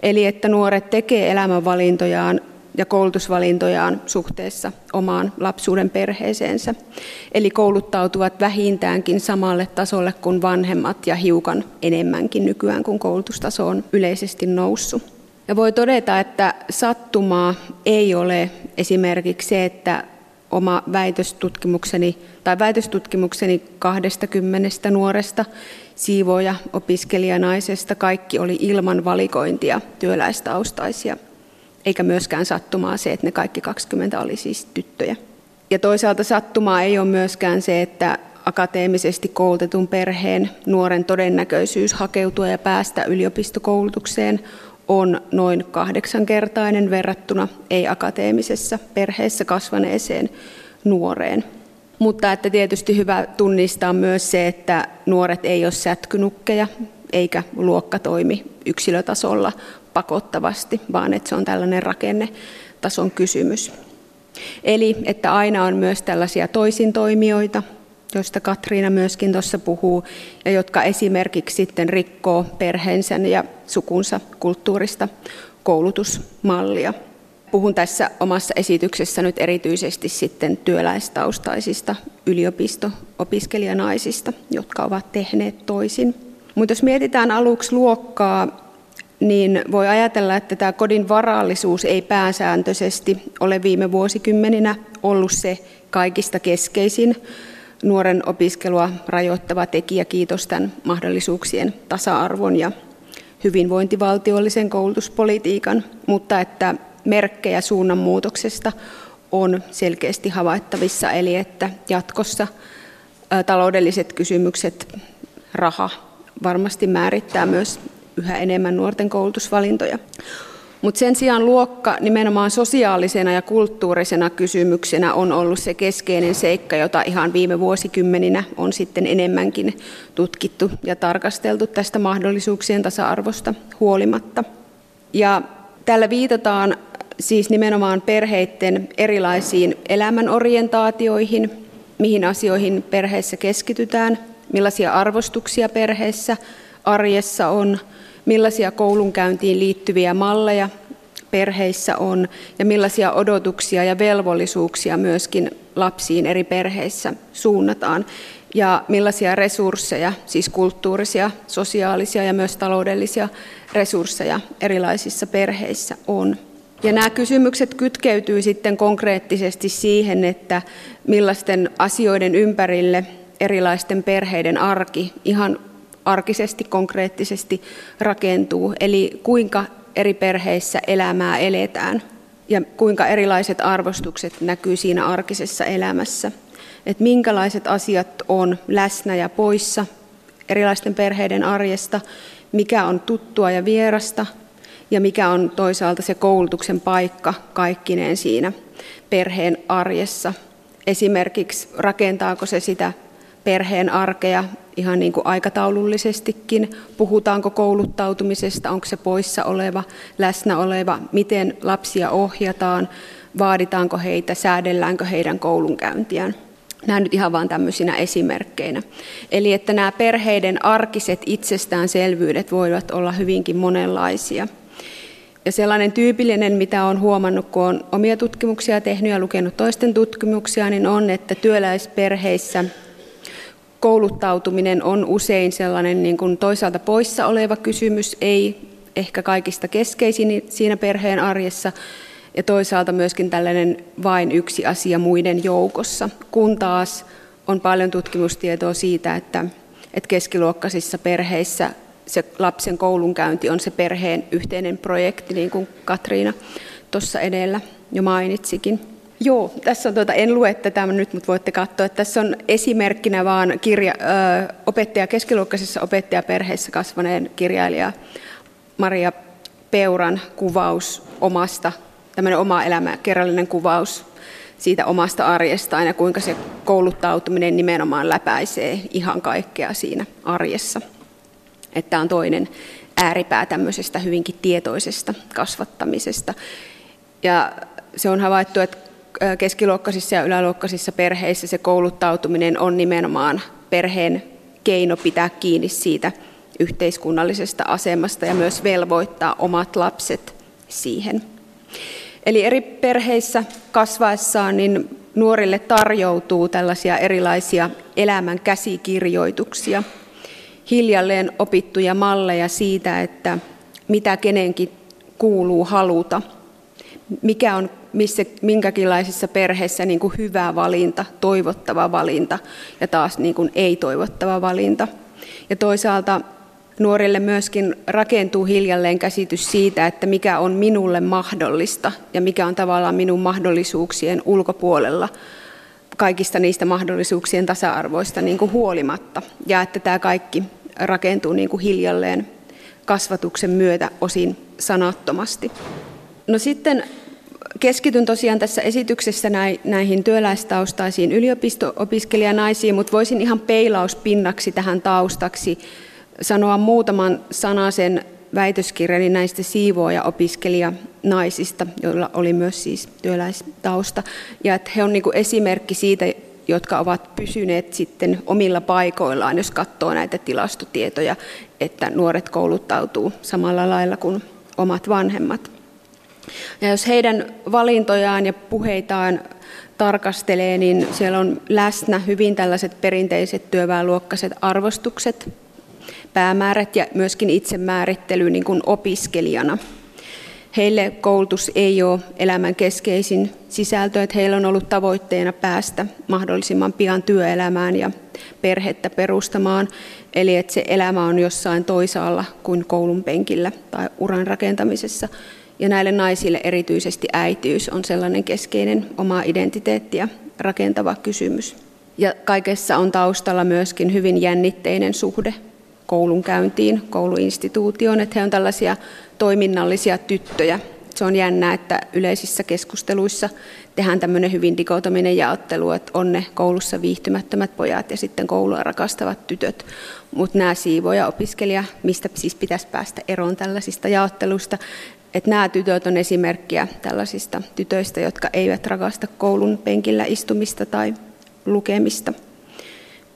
Eli että nuoret tekee elämänvalintojaan ja koulutusvalintojaan suhteessa omaan lapsuuden perheeseensä. Eli kouluttautuvat vähintäänkin samalle tasolle kuin vanhemmat ja hiukan enemmänkin nykyään, kun koulutustaso on yleisesti noussut. Ja voi todeta, että sattumaa ei ole esimerkiksi se, että oma väitöstutkimukseni tai väitöstutkimukseni 20 nuoresta siivoja opiskelijanaisesta kaikki oli ilman valikointia työläistaustaisia, eikä myöskään sattumaa se, että ne kaikki 20 oli siis tyttöjä. Ja toisaalta sattumaa ei ole myöskään se, että akateemisesti koulutetun perheen nuoren todennäköisyys hakeutua ja päästä yliopistokoulutukseen on noin kahdeksankertainen verrattuna ei-akateemisessa perheessä kasvaneeseen nuoreen. Mutta että tietysti hyvä tunnistaa myös se, että nuoret ei ole sätkynukkeja eikä luokka toimi yksilötasolla pakottavasti, vaan että se on tällainen rakennetason kysymys. Eli että aina on myös tällaisia toisin toimijoita, joista Katriina myöskin tuossa puhuu, ja jotka esimerkiksi sitten rikkoo perheensä ja sukunsa kulttuurista koulutusmallia. Puhun tässä omassa esityksessä nyt erityisesti sitten työläistaustaisista yliopisto-opiskelijanaisista, jotka ovat tehneet toisin. Mutta jos mietitään aluksi luokkaa, niin voi ajatella, että tämä kodin varallisuus ei pääsääntöisesti ole viime vuosikymmeninä ollut se kaikista keskeisin nuoren opiskelua rajoittava tekijä, kiitos tämän mahdollisuuksien tasa-arvon ja hyvinvointivaltiollisen koulutuspolitiikan, mutta että merkkejä suunnanmuutoksesta on selkeästi havaittavissa, eli että jatkossa taloudelliset kysymykset, raha varmasti määrittää myös yhä enemmän nuorten koulutusvalintoja. Mutta sen sijaan luokka nimenomaan sosiaalisena ja kulttuurisena kysymyksenä on ollut se keskeinen seikka, jota ihan viime vuosikymmeninä on sitten enemmänkin tutkittu ja tarkasteltu tästä mahdollisuuksien tasa-arvosta huolimatta. Ja tällä viitataan siis nimenomaan perheiden erilaisiin elämänorientaatioihin, mihin asioihin perheessä keskitytään, millaisia arvostuksia perheessä arjessa on, millaisia koulunkäyntiin liittyviä malleja perheissä on ja millaisia odotuksia ja velvollisuuksia myöskin lapsiin eri perheissä suunnataan ja millaisia resursseja, siis kulttuurisia, sosiaalisia ja myös taloudellisia resursseja erilaisissa perheissä on. Ja nämä kysymykset kytkeytyy sitten konkreettisesti siihen, että millaisten asioiden ympärille erilaisten perheiden arki ihan arkisesti, konkreettisesti rakentuu. Eli kuinka eri perheissä elämää eletään ja kuinka erilaiset arvostukset näkyy siinä arkisessa elämässä. Että minkälaiset asiat on läsnä ja poissa erilaisten perheiden arjesta, mikä on tuttua ja vierasta ja mikä on toisaalta se koulutuksen paikka kaikkineen siinä perheen arjessa. Esimerkiksi rakentaako se sitä perheen arkea ihan niin kuin aikataulullisestikin. Puhutaanko kouluttautumisesta, onko se poissa oleva, läsnä oleva, miten lapsia ohjataan, vaaditaanko heitä, säädelläänkö heidän koulunkäyntiään. Nämä nyt ihan vain tämmöisinä esimerkkeinä. Eli että nämä perheiden arkiset itsestäänselvyydet voivat olla hyvinkin monenlaisia. Ja sellainen tyypillinen, mitä olen huomannut, kun olen omia tutkimuksia tehnyt ja lukenut toisten tutkimuksia, niin on, että työläisperheissä kouluttautuminen on usein sellainen niin kuin toisaalta poissa oleva kysymys, ei ehkä kaikista keskeisin siinä perheen arjessa, ja toisaalta myöskin tällainen vain yksi asia muiden joukossa, kun taas on paljon tutkimustietoa siitä, että, että keskiluokkaisissa perheissä se lapsen koulunkäynti on se perheen yhteinen projekti, niin kuin Katriina tuossa edellä jo mainitsikin. Joo, tässä on, tuota, en lue tätä nyt, mutta voitte katsoa, että tässä on esimerkkinä vaan kirja, ö, opettaja, keskiluokkaisessa opettajaperheessä kasvaneen kirjailija Maria Peuran kuvaus omasta, tämmöinen oma elämä, kerrallinen kuvaus siitä omasta arjestaan ja kuinka se kouluttautuminen nimenomaan läpäisee ihan kaikkea siinä arjessa. Että on toinen ääripää tämmöisestä hyvinkin tietoisesta kasvattamisesta. Ja se on havaittu, että keskiluokkaisissa ja yläluokkaisissa perheissä se kouluttautuminen on nimenomaan perheen keino pitää kiinni siitä yhteiskunnallisesta asemasta ja myös velvoittaa omat lapset siihen. Eli eri perheissä kasvaessaan niin nuorille tarjoutuu tällaisia erilaisia elämän käsikirjoituksia, hiljalleen opittuja malleja siitä, että mitä kenenkin kuuluu haluta, mikä on missä, minkäkinlaisissa perheissä niin kuin hyvä valinta, toivottava valinta ja taas niin kuin ei-toivottava valinta. Ja toisaalta nuorille myöskin rakentuu hiljalleen käsitys siitä, että mikä on minulle mahdollista ja mikä on tavallaan minun mahdollisuuksien ulkopuolella kaikista niistä mahdollisuuksien tasa-arvoista niin kuin huolimatta. Ja että tämä kaikki rakentuu niin kuin hiljalleen kasvatuksen myötä osin sanattomasti. No sitten keskityn tosiaan tässä esityksessä näihin työläistaustaisiin yliopisto-opiskelijanaisiin, mutta voisin ihan peilauspinnaksi tähän taustaksi sanoa muutaman sanasen väitöskirjani näistä siivooja-opiskelijanaisista, joilla oli myös siis työläistausta. Ja että he on niin esimerkki siitä, jotka ovat pysyneet sitten omilla paikoillaan, jos katsoo näitä tilastotietoja, että nuoret kouluttautuu samalla lailla kuin omat vanhemmat. Ja jos heidän valintojaan ja puheitaan tarkastelee, niin siellä on läsnä hyvin tällaiset perinteiset työväenluokkaiset arvostukset päämäärät ja myöskin itsemäärittely niin kuin opiskelijana. Heille koulutus ei ole elämän keskeisin sisältö, että heillä on ollut tavoitteena päästä mahdollisimman pian työelämään ja perhettä perustamaan. Eli että se elämä on jossain toisaalla kuin koulun penkillä tai uran rakentamisessa. Ja näille naisille erityisesti äitiys on sellainen keskeinen oma identiteettiä rakentava kysymys. Ja kaikessa on taustalla myöskin hyvin jännitteinen suhde koulun käyntiin, kouluinstituutioon, että he on tällaisia toiminnallisia tyttöjä. Se on jännää, että yleisissä keskusteluissa tehdään tämmöinen hyvin dikotominen jaottelu, että on ne koulussa viihtymättömät pojat ja sitten koulua rakastavat tytöt. Mutta nämä siivoja opiskelija, mistä siis pitäisi päästä eroon tällaisista jaotteluista, että nämä tytöt on esimerkkiä tällaisista tytöistä, jotka eivät rakasta koulun penkillä istumista tai lukemista.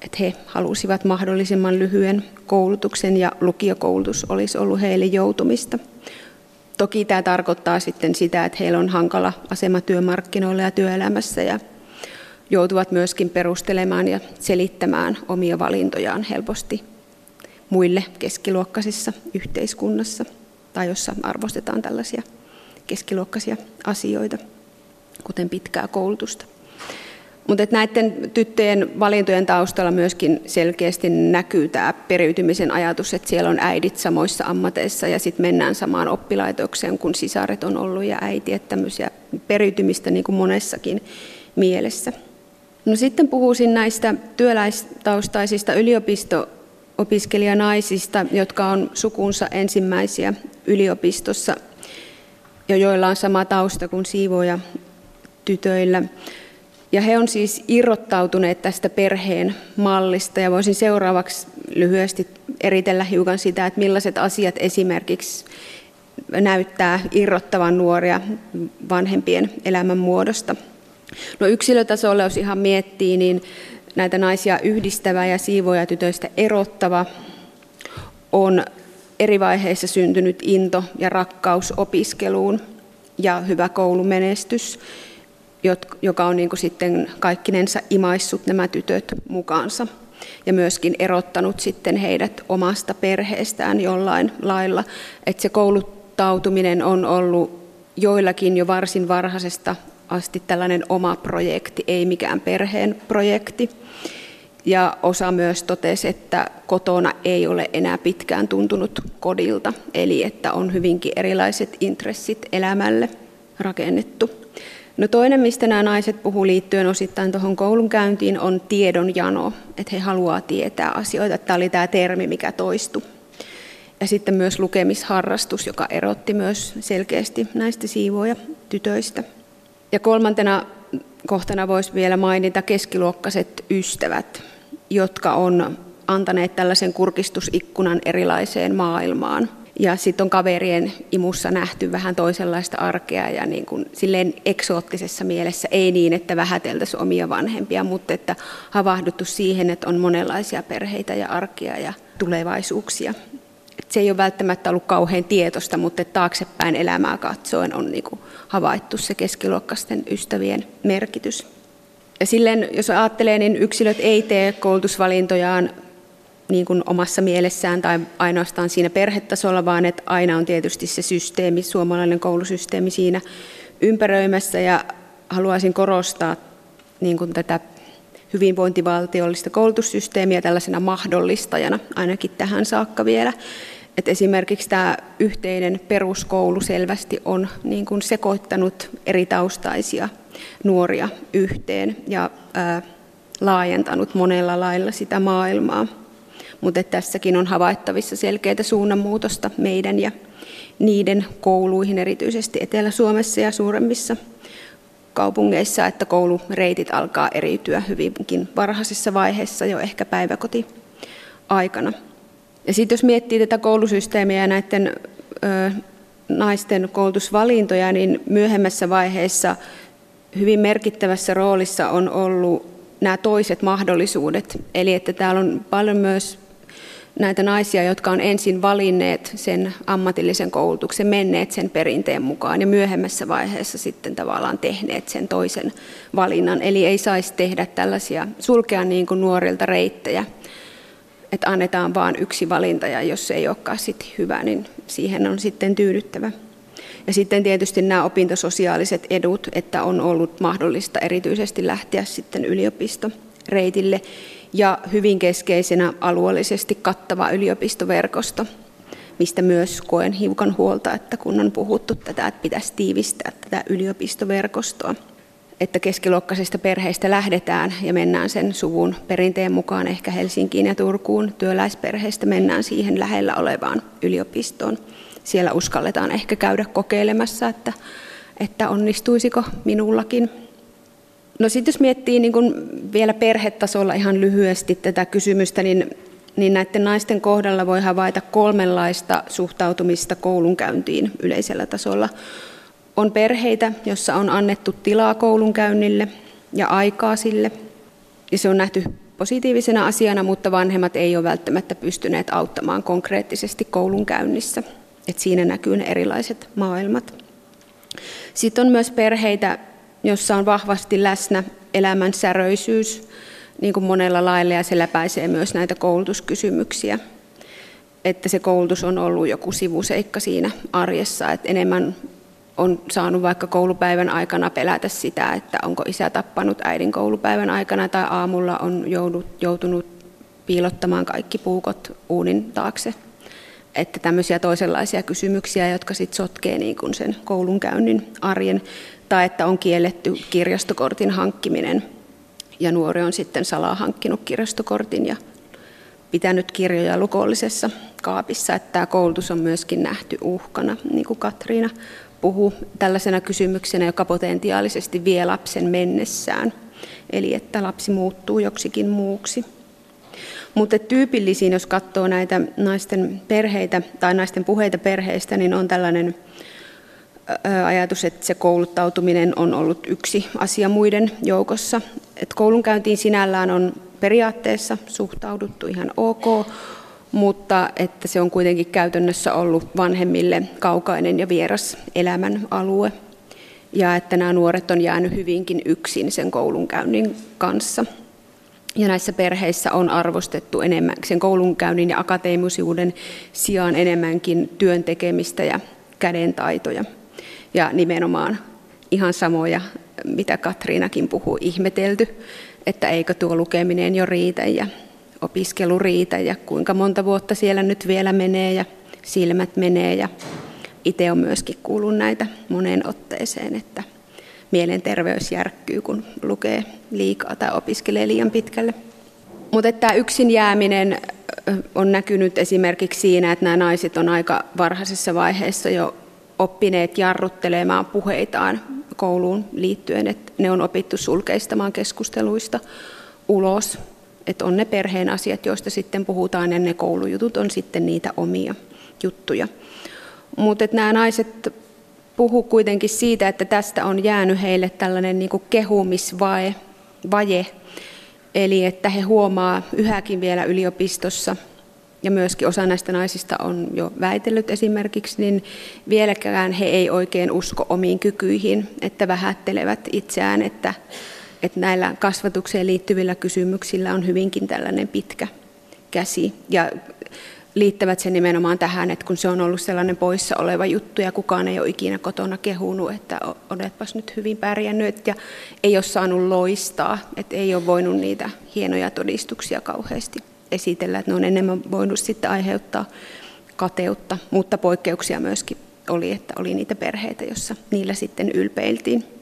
Että he halusivat mahdollisimman lyhyen koulutuksen ja lukiokoulutus olisi ollut heille joutumista. Toki tämä tarkoittaa sitten sitä, että heillä on hankala asema työmarkkinoilla ja työelämässä ja joutuvat myöskin perustelemaan ja selittämään omia valintojaan helposti muille keskiluokkaisissa yhteiskunnassa tai jossa arvostetaan tällaisia keskiluokkaisia asioita, kuten pitkää koulutusta. Mutta näiden tyttöjen valintojen taustalla myöskin selkeästi näkyy tämä periytymisen ajatus, että siellä on äidit samoissa ammateissa ja sitten mennään samaan oppilaitokseen, kun sisaret on ollut ja äiti, että tämmöisiä periytymistä niin kuin monessakin mielessä. No sitten puhuisin näistä työläistaustaisista yliopisto-opiskelijanaisista, jotka on sukunsa ensimmäisiä yliopistossa ja joilla on sama tausta kuin siivoja tytöillä. Ja he on siis irrottautuneet tästä perheen mallista ja voisin seuraavaksi lyhyesti eritellä hiukan sitä, että millaiset asiat esimerkiksi näyttää irrottavan nuoria vanhempien elämän muodosta. No yksilötasolla, jos ihan miettii, niin näitä naisia yhdistävä ja siivoja tytöistä erottava on eri vaiheissa syntynyt into ja rakkaus opiskeluun ja hyvä koulumenestys joka on niin kuin sitten kaikkinensa imaissut nämä tytöt mukaansa ja myöskin erottanut sitten heidät omasta perheestään jollain lailla. Että se kouluttautuminen on ollut joillakin jo varsin varhaisesta asti tällainen oma projekti, ei mikään perheen projekti. Ja osa myös totesi, että kotona ei ole enää pitkään tuntunut kodilta, eli että on hyvinkin erilaiset intressit elämälle rakennettu. No toinen, mistä nämä naiset puhuu liittyen osittain tuohon koulunkäyntiin, on tiedonjano, että he haluaa tietää asioita. Tämä oli tämä termi, mikä toistui. Ja sitten myös lukemisharrastus, joka erotti myös selkeästi näistä siivoja tytöistä. Ja kolmantena kohtana voisi vielä mainita keskiluokkaiset ystävät, jotka on antaneet tällaisen kurkistusikkunan erilaiseen maailmaan – ja sitten on kaverien imussa nähty vähän toisenlaista arkea ja niin kuin silleen eksoottisessa mielessä, ei niin, että vähäteltäisiin omia vanhempia, mutta että havahduttu siihen, että on monenlaisia perheitä ja arkia ja tulevaisuuksia. Se ei ole välttämättä ollut kauhean tietoista, mutta taaksepäin elämää katsoen on niin kuin havaittu se keskiluokkaisten ystävien merkitys. Ja silleen, jos ajattelee, niin yksilöt ei tee koulutusvalintojaan niin kuin omassa mielessään tai ainoastaan siinä perhetasolla, vaan että aina on tietysti se systeemi, suomalainen koulusysteemi siinä ympäröimässä ja haluaisin korostaa niin kuin tätä hyvinvointivaltiollista koulutussysteemiä tällaisena mahdollistajana ainakin tähän saakka vielä. Että esimerkiksi tämä yhteinen peruskoulu selvästi on niin kuin sekoittanut eri taustaisia nuoria yhteen ja ää, laajentanut monella lailla sitä maailmaa mutta tässäkin on havaittavissa selkeitä suunnanmuutosta meidän ja niiden kouluihin, erityisesti Etelä-Suomessa ja suuremmissa kaupungeissa, että koulureitit alkaa eriytyä hyvinkin varhaisessa vaiheessa jo ehkä päiväkoti aikana. Ja sitten jos miettii tätä koulusysteemiä ja näiden ö, naisten koulutusvalintoja, niin myöhemmässä vaiheessa hyvin merkittävässä roolissa on ollut nämä toiset mahdollisuudet. Eli että täällä on paljon myös näitä naisia, jotka on ensin valinneet sen ammatillisen koulutuksen, menneet sen perinteen mukaan ja myöhemmässä vaiheessa sitten tavallaan tehneet sen toisen valinnan. Eli ei saisi tehdä tällaisia, sulkea niin kuin nuorilta reittejä että annetaan vain yksi valinta ja jos se ei olekaan sitten hyvä, niin siihen on sitten tyydyttävä. Ja sitten tietysti nämä opintososiaaliset edut, että on ollut mahdollista erityisesti lähteä sitten yliopistoreitille ja hyvin keskeisenä alueellisesti kattava yliopistoverkosto, mistä myös koen hiukan huolta, että kun on puhuttu tätä, että pitäisi tiivistää tätä yliopistoverkostoa, että keskiluokkaisista perheistä lähdetään ja mennään sen suvun perinteen mukaan ehkä Helsinkiin ja Turkuun, työläisperheistä mennään siihen lähellä olevaan yliopistoon. Siellä uskalletaan ehkä käydä kokeilemassa, että, että onnistuisiko minullakin. No sitten jos miettii niin kun vielä perhetasolla ihan lyhyesti tätä kysymystä, niin niin näiden naisten kohdalla voi havaita kolmenlaista suhtautumista koulunkäyntiin yleisellä tasolla. On perheitä, jossa on annettu tilaa koulunkäynnille ja aikaa sille, ja se on nähty positiivisena asiana, mutta vanhemmat ei ole välttämättä pystyneet auttamaan konkreettisesti koulunkäynnissä. Et siinä näkyy ne erilaiset maailmat. Sitten on myös perheitä, jossa on vahvasti läsnä elämän säröisyys, niin kuin monella lailla, ja se läpäisee myös näitä koulutuskysymyksiä. Että se koulutus on ollut joku sivuseikka siinä arjessa, että enemmän on saanut vaikka koulupäivän aikana pelätä sitä, että onko isä tappanut äidin koulupäivän aikana tai aamulla on joudut, joutunut piilottamaan kaikki puukot uunin taakse. Että tämmöisiä toisenlaisia kysymyksiä, jotka sitten sotkee niin kuin sen koulunkäynnin arjen, tai että on kielletty kirjastokortin hankkiminen – ja nuori on sitten salaa hankkinut kirjastokortin ja pitänyt kirjoja lukollisessa kaapissa, että tämä koulutus on myöskin nähty uhkana, niin kuin Katriina puhuu tällaisena kysymyksenä, joka potentiaalisesti vie lapsen mennessään, eli että lapsi muuttuu joksikin muuksi. Mutta tyypillisiin, jos katsoo näitä naisten perheitä tai naisten puheita perheistä, niin on tällainen ajatus, että se kouluttautuminen on ollut yksi asia muiden joukossa. Et koulunkäyntiin sinällään on periaatteessa suhtauduttu ihan ok, mutta että se on kuitenkin käytännössä ollut vanhemmille kaukainen ja vieras elämän alue. Ja että nämä nuoret on jäänyt hyvinkin yksin sen koulunkäynnin kanssa. Ja näissä perheissä on arvostettu enemmän sen koulunkäynnin ja akateemisuuden sijaan enemmänkin työn tekemistä ja kädentaitoja ja nimenomaan ihan samoja, mitä Katriinakin puhuu, ihmetelty, että eikö tuo lukeminen jo riitä ja opiskelu riitä ja kuinka monta vuotta siellä nyt vielä menee ja silmät menee ja itse on myöskin kuullut näitä moneen otteeseen, että mielenterveys järkkyy, kun lukee liikaa tai opiskelee liian pitkälle. Mutta tämä yksin jääminen on näkynyt esimerkiksi siinä, että nämä naiset on aika varhaisessa vaiheessa jo oppineet jarruttelemaan puheitaan kouluun liittyen, että ne on opittu sulkeistamaan keskusteluista ulos, että on ne perheen asiat, joista sitten puhutaan, ja ne koulujutut on sitten niitä omia juttuja. Mutta nämä naiset puhu kuitenkin siitä, että tästä on jäänyt heille tällainen niin kehumisvaje, vaje, eli että he huomaa yhäkin vielä yliopistossa ja myöskin osa näistä naisista on jo väitellyt esimerkiksi, niin vieläkään he ei oikein usko omiin kykyihin, että vähättelevät itseään, että, että näillä kasvatukseen liittyvillä kysymyksillä on hyvinkin tällainen pitkä käsi. Ja liittävät sen nimenomaan tähän, että kun se on ollut sellainen poissa oleva juttu ja kukaan ei ole ikinä kotona kehunut, että oletpas nyt hyvin pärjännyt ja ei ole saanut loistaa, että ei ole voinut niitä hienoja todistuksia kauheasti esitellä, että ne on enemmän voinut sitten aiheuttaa kateutta, mutta poikkeuksia myöskin oli, että oli niitä perheitä, joissa niillä sitten ylpeiltiin.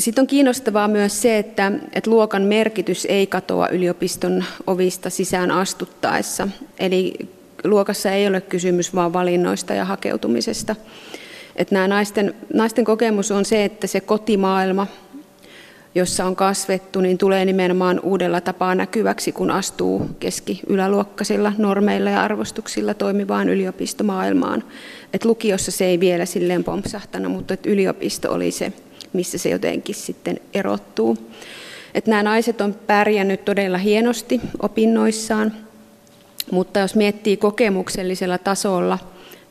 Sitten on kiinnostavaa myös se, että, että luokan merkitys ei katoa yliopiston ovista sisään astuttaessa. Eli luokassa ei ole kysymys vain valinnoista ja hakeutumisesta. Että nämä naisten, naisten kokemus on se, että se kotimaailma, jossa on kasvettu, niin tulee nimenomaan uudella tapaa näkyväksi, kun astuu keski-yläluokkaisilla normeilla ja arvostuksilla toimivaan yliopistomaailmaan. Et lukiossa se ei vielä silleen pompsahtana, mutta et yliopisto oli se, missä se jotenkin sitten erottuu. Et nämä naiset on pärjännyt todella hienosti opinnoissaan, mutta jos miettii kokemuksellisella tasolla –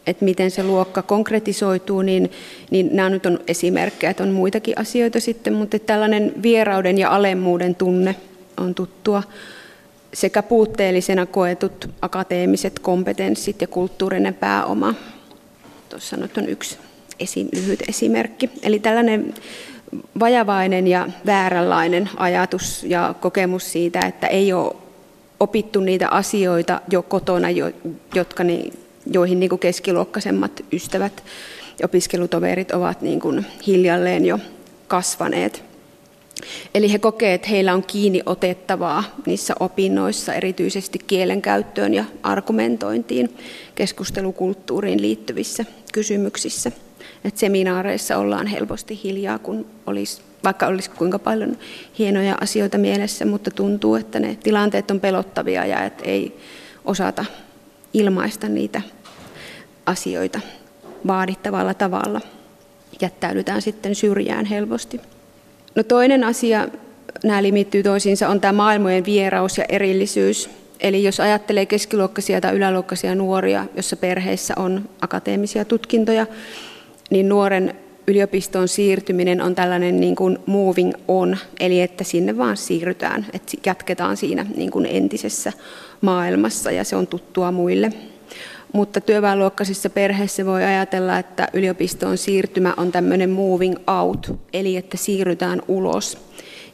että miten se luokka konkretisoituu, niin, niin nämä nyt on esimerkkejä, että on muitakin asioita sitten, mutta tällainen vierauden ja alemmuuden tunne on tuttua. sekä puutteellisena koetut akateemiset kompetenssit ja kulttuurinen pääoma. Tuossa nyt on yksi esi- lyhyt esimerkki. Eli tällainen vajavainen ja vääränlainen ajatus ja kokemus siitä, että ei ole opittu niitä asioita jo kotona, jotka niin, joihin niin kuin keskiluokkaisemmat ystävät ja opiskelutoverit ovat niin kuin hiljalleen jo kasvaneet. Eli he kokevat, että heillä on kiinni otettavaa niissä opinnoissa, erityisesti kielen käyttöön ja argumentointiin, keskustelukulttuuriin liittyvissä kysymyksissä. Et seminaareissa ollaan helposti hiljaa, kun olisi, vaikka olisi kuinka paljon hienoja asioita mielessä, mutta tuntuu, että ne tilanteet on pelottavia ja että ei osata ilmaista niitä asioita vaadittavalla tavalla. Jättäydytään sitten syrjään helposti. No toinen asia, nämä limittyy toisiinsa, on tämä maailmojen vieraus ja erillisyys. Eli jos ajattelee keskiluokkaisia tai yläluokkaisia nuoria, jossa perheessä on akateemisia tutkintoja, niin nuoren yliopistoon siirtyminen on tällainen niin kuin moving on, eli että sinne vaan siirrytään, että jatketaan siinä niin kuin entisessä maailmassa ja se on tuttua muille. Mutta työväenluokkaisissa perheissä voi ajatella, että yliopistoon siirtymä on tämmöinen moving out, eli että siirrytään ulos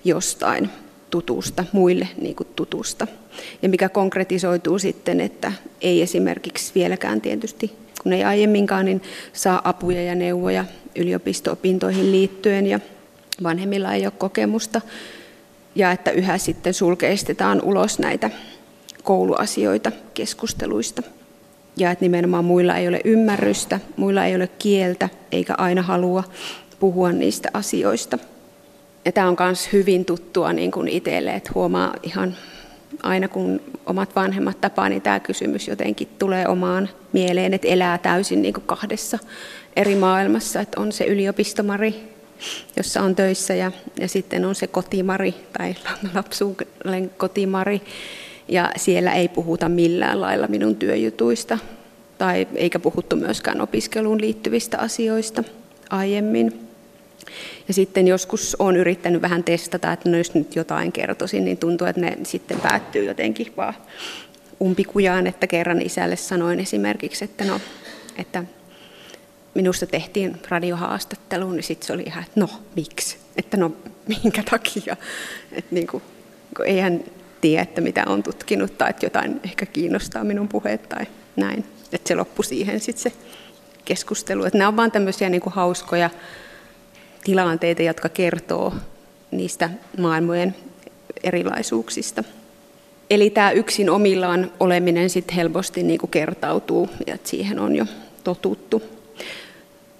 jostain tutusta, muille niin kuin tutusta. Ja mikä konkretisoituu sitten, että ei esimerkiksi vieläkään tietysti, kun ei aiemminkaan, niin saa apuja ja neuvoja yliopisto-opintoihin liittyen ja vanhemmilla ei ole kokemusta. Ja että yhä sitten sulkeistetaan ulos näitä kouluasioita keskusteluista ja että nimenomaan muilla ei ole ymmärrystä, muilla ei ole kieltä eikä aina halua puhua niistä asioista. Ja tämä on myös hyvin tuttua niin kuin itselle, että huomaa ihan aina kun omat vanhemmat tapaa, niin tämä kysymys jotenkin tulee omaan mieleen, että elää täysin niin kuin kahdessa eri maailmassa, että on se yliopistomari, jossa on töissä ja, ja sitten on se kotimari tai lapsuuden kotimari, ja siellä ei puhuta millään lailla minun työjutuista, tai eikä puhuttu myöskään opiskeluun liittyvistä asioista aiemmin. Ja sitten joskus olen yrittänyt vähän testata, että no jos nyt jotain kertoisin, niin tuntuu, että ne sitten päättyy jotenkin vaan umpikujaan, että kerran isälle sanoin esimerkiksi, että no, että minusta tehtiin radiohaastattelu, niin sitten se oli ihan, että no, miksi? Että no, minkä takia? Että niin kuin, kun eihän tiedä, että mitä on tutkinut tai että jotain ehkä kiinnostaa minun puheet tai näin. Että se loppui siihen sitten se keskustelu. Että nämä on vaan tämmöisiä niin kuin hauskoja tilanteita, jotka kertoo niistä maailmojen erilaisuuksista. Eli tämä yksin omillaan oleminen sitten helposti niin kuin kertautuu ja siihen on jo totuttu.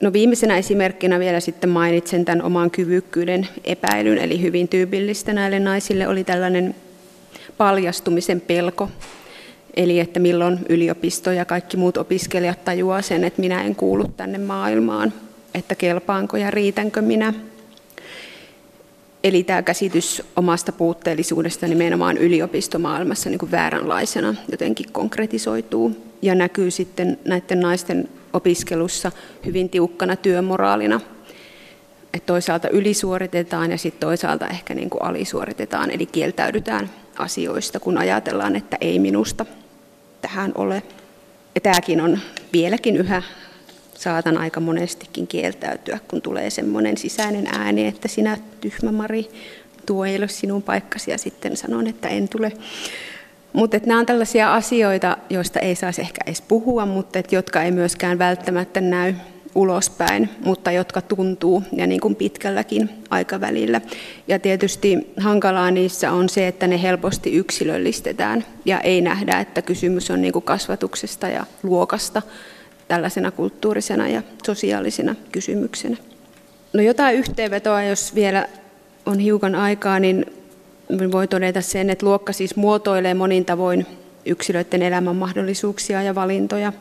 No viimeisenä esimerkkinä vielä sitten mainitsen tämän oman kyvykkyyden epäilyn, eli hyvin tyypillistä näille naisille oli tällainen paljastumisen pelko. Eli että milloin yliopisto ja kaikki muut opiskelijat tajuaa sen, että minä en kuulu tänne maailmaan, että kelpaanko ja riitänkö minä. Eli tämä käsitys omasta puutteellisuudesta nimenomaan yliopistomaailmassa niin kuin vääränlaisena jotenkin konkretisoituu ja näkyy sitten näiden naisten opiskelussa hyvin tiukkana työmoraalina. Että toisaalta ylisuoritetaan ja sitten toisaalta ehkä niin kuin alisuoritetaan, eli kieltäydytään asioista, kun ajatellaan, että ei minusta tähän ole. Ja tämäkin on vieläkin yhä saatan aika monestikin kieltäytyä, kun tulee semmoinen sisäinen ääni, että sinä tyhmä Mari, tuo ei ole sinun paikkasi ja sitten sanon, että en tule. Mutta nämä on tällaisia asioita, joista ei saisi ehkä edes puhua, mutta et jotka ei myöskään välttämättä näy ulospäin, mutta jotka tuntuu ja niin kuin pitkälläkin aikavälillä. Ja tietysti hankalaa niissä on se, että ne helposti yksilöllistetään ja ei nähdä, että kysymys on niin kuin kasvatuksesta ja luokasta tällaisena kulttuurisena ja sosiaalisena kysymyksenä. No jotain yhteenvetoa, jos vielä on hiukan aikaa, niin voi todeta sen, että luokka siis muotoilee monin tavoin yksilöiden elämän mahdollisuuksia ja valintoja,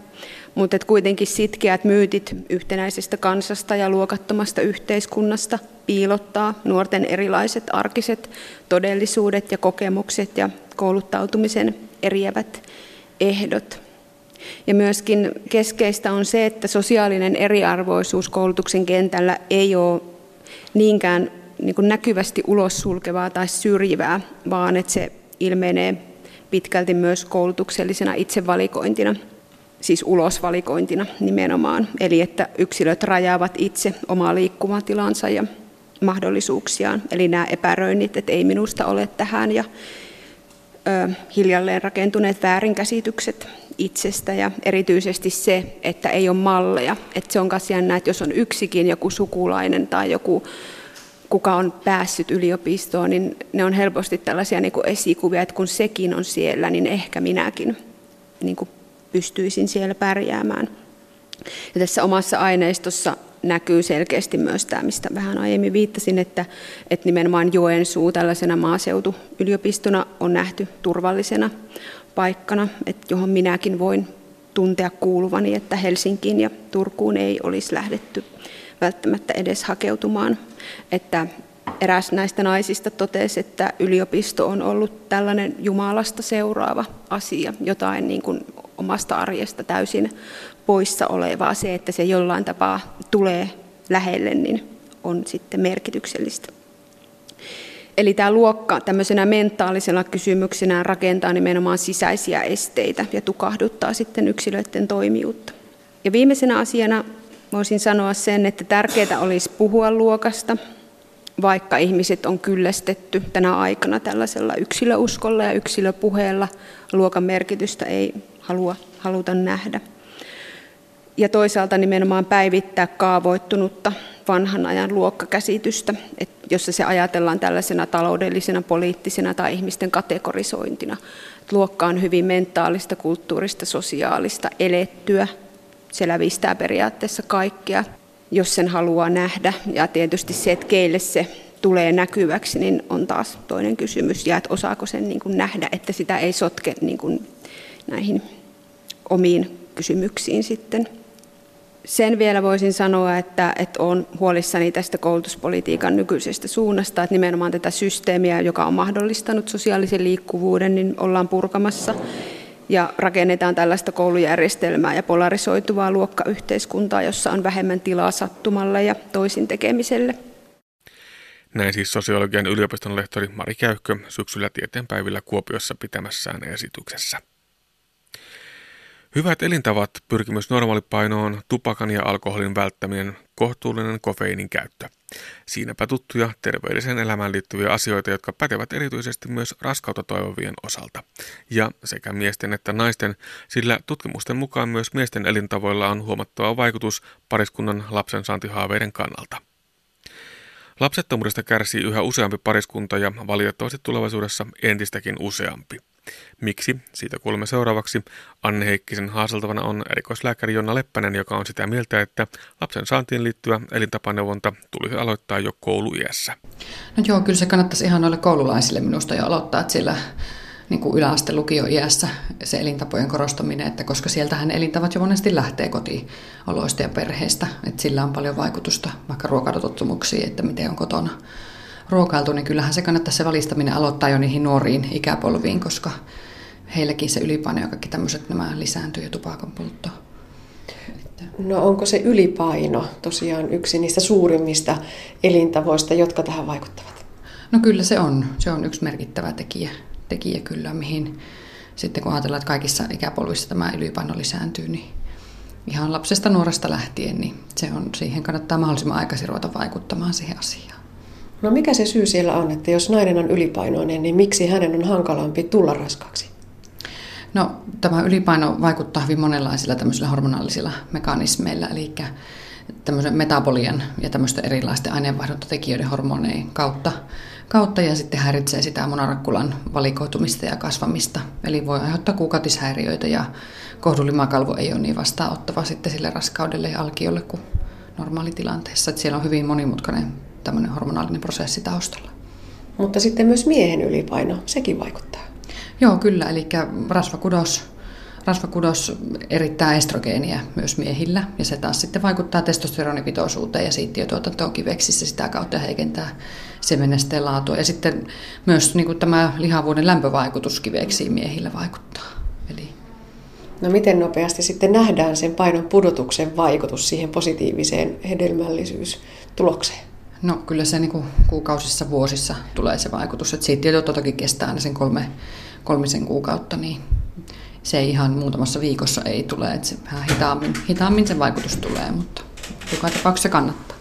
mutta että kuitenkin sitkeät myytit yhtenäisestä kansasta ja luokattomasta yhteiskunnasta piilottaa nuorten erilaiset arkiset todellisuudet ja kokemukset ja kouluttautumisen eriävät ehdot. Ja myöskin keskeistä on se, että sosiaalinen eriarvoisuus koulutuksen kentällä ei ole niinkään niin kuin näkyvästi ulos sulkevaa tai syrjivää, vaan että se ilmenee pitkälti myös koulutuksellisena itsevalikointina, siis ulosvalikointina nimenomaan. Eli että yksilöt rajaavat itse omaa liikkumatilansa ja mahdollisuuksiaan. Eli nämä epäröinnit, että ei minusta ole tähän ja hiljalleen rakentuneet väärinkäsitykset itsestä ja erityisesti se, että ei ole malleja. Että se on myös jännä, että jos on yksikin joku sukulainen tai joku kuka on päässyt yliopistoon, niin ne on helposti tällaisia niin kuin esikuvia, että kun sekin on siellä, niin ehkä minäkin niin kuin pystyisin siellä pärjäämään. Ja tässä omassa aineistossa näkyy selkeästi myös tämä, mistä vähän aiemmin viittasin, että, että nimenomaan Joensuu tällaisena maaseutuyliopistona on nähty turvallisena paikkana, että johon minäkin voin tuntea kuuluvani, että Helsinkiin ja Turkuun ei olisi lähdetty välttämättä edes hakeutumaan. Että eräs näistä naisista totesi, että yliopisto on ollut tällainen Jumalasta seuraava asia, jotain niin kuin omasta arjesta täysin poissa olevaa. Se, että se jollain tapaa tulee lähelle, niin on sitten merkityksellistä. Eli tämä luokka tämmöisenä mentaalisena kysymyksenä rakentaa nimenomaan sisäisiä esteitä ja tukahduttaa sitten yksilöiden toimijuutta. Ja viimeisenä asiana voisin sanoa sen, että tärkeää olisi puhua luokasta, vaikka ihmiset on kyllästetty tänä aikana tällaisella yksilöuskolla ja yksilöpuheella. Luokan merkitystä ei halua, haluta nähdä. Ja toisaalta nimenomaan päivittää kaavoittunutta vanhan ajan luokkakäsitystä, jossa se ajatellaan tällaisena taloudellisena, poliittisena tai ihmisten kategorisointina. Luokka on hyvin mentaalista, kulttuurista, sosiaalista, elettyä. Se lävistää periaatteessa kaikkea, jos sen haluaa nähdä. Ja tietysti se, että keille se tulee näkyväksi, niin on taas toinen kysymys. Ja että osaako sen niin kuin nähdä, että sitä ei sotke niin kuin näihin omiin kysymyksiin sitten sen vielä voisin sanoa, että, että olen huolissani tästä koulutuspolitiikan nykyisestä suunnasta, että nimenomaan tätä systeemiä, joka on mahdollistanut sosiaalisen liikkuvuuden, niin ollaan purkamassa ja rakennetaan tällaista koulujärjestelmää ja polarisoituvaa luokkayhteiskuntaa, jossa on vähemmän tilaa sattumalle ja toisin tekemiselle. Näin siis sosiologian yliopiston lehtori Mari Käykkö syksyllä tieteenpäivillä Kuopiossa pitämässään esityksessä. Hyvät elintavat, pyrkimys normaalipainoon, tupakan ja alkoholin välttäminen, kohtuullinen kofeiinin käyttö. Siinäpä tuttuja terveelliseen elämään liittyviä asioita, jotka pätevät erityisesti myös raskautta toivovien osalta. Ja sekä miesten että naisten, sillä tutkimusten mukaan myös miesten elintavoilla on huomattava vaikutus pariskunnan lapsensaantihaaveiden kannalta. Lapsettomuudesta kärsii yhä useampi pariskunta ja valitettavasti tulevaisuudessa entistäkin useampi. Miksi? Siitä kuulemme seuraavaksi. Anne Heikkisen haaseltavana on erikoislääkäri Jonna Leppänen, joka on sitä mieltä, että lapsen saantiin liittyvä elintapaneuvonta tulisi aloittaa jo kouluiässä. No joo, kyllä se kannattaisi ihan noille koululaisille minusta jo aloittaa, että siellä niin kuin yläaste lukioiässä se elintapojen korostaminen, että koska sieltähän elintavat jo monesti lähtee kotioloista ja perheestä, että sillä on paljon vaikutusta vaikka ruokailutottumuksiin, että miten on kotona ruokailtu, niin kyllähän se kannattaisi se valistaminen aloittaa jo niihin nuoriin ikäpolviin, koska heilläkin se ylipaino ja kaikki tämmöiset nämä lisääntyy ja tupakan poltto. No onko se ylipaino tosiaan yksi niistä suurimmista elintavoista, jotka tähän vaikuttavat? No kyllä se on. Se on yksi merkittävä tekijä, tekijä kyllä, mihin sitten kun ajatellaan, että kaikissa ikäpolvissa tämä ylipaino lisääntyy, niin ihan lapsesta nuoresta lähtien, niin se on, siihen kannattaa mahdollisimman aikaisin ruveta vaikuttamaan siihen asiaan. No mikä se syy siellä on, että jos nainen on ylipainoinen, niin miksi hänen on hankalampi tulla raskaaksi? No tämä ylipaino vaikuttaa hyvin monenlaisilla tämmöisillä hormonaalisilla mekanismeilla, eli tämmöisen metabolian ja tämmöisten erilaisten aineenvaihduntatekijöiden hormoneiden kautta, kautta ja sitten häiritsee sitä monarakkulan valikoitumista ja kasvamista. Eli voi aiheuttaa kuukautishäiriöitä ja kohdulimakalvo ei ole niin vastaanottava sitten sille raskaudelle ja alkiolle kuin normaalitilanteessa. Että siellä on hyvin monimutkainen tämmöinen hormonaalinen prosessi taustalla. Mutta sitten myös miehen ylipaino, sekin vaikuttaa. Joo, kyllä. Eli rasvakudos, rasvakudos erittää estrogeenia myös miehillä. Ja se taas sitten vaikuttaa testosteronipitoisuuteen ja siittiötuotantoon kiveksissä sitä kautta heikentää semenesteen laatua. Ja sitten myös niin kuin tämä lihavuuden lämpövaikutus kiveksiin miehillä vaikuttaa. Eli No miten nopeasti sitten nähdään sen painon pudotuksen vaikutus siihen positiiviseen hedelmällisyystulokseen? No kyllä se niin kuin kuukausissa, vuosissa tulee se vaikutus. Että siitä toki kestää aina sen kolme, kolmisen kuukautta, niin se ihan muutamassa viikossa ei tule, että se vähän hitaammin, hitaammin se vaikutus tulee, mutta joka tapauksessa kannattaa.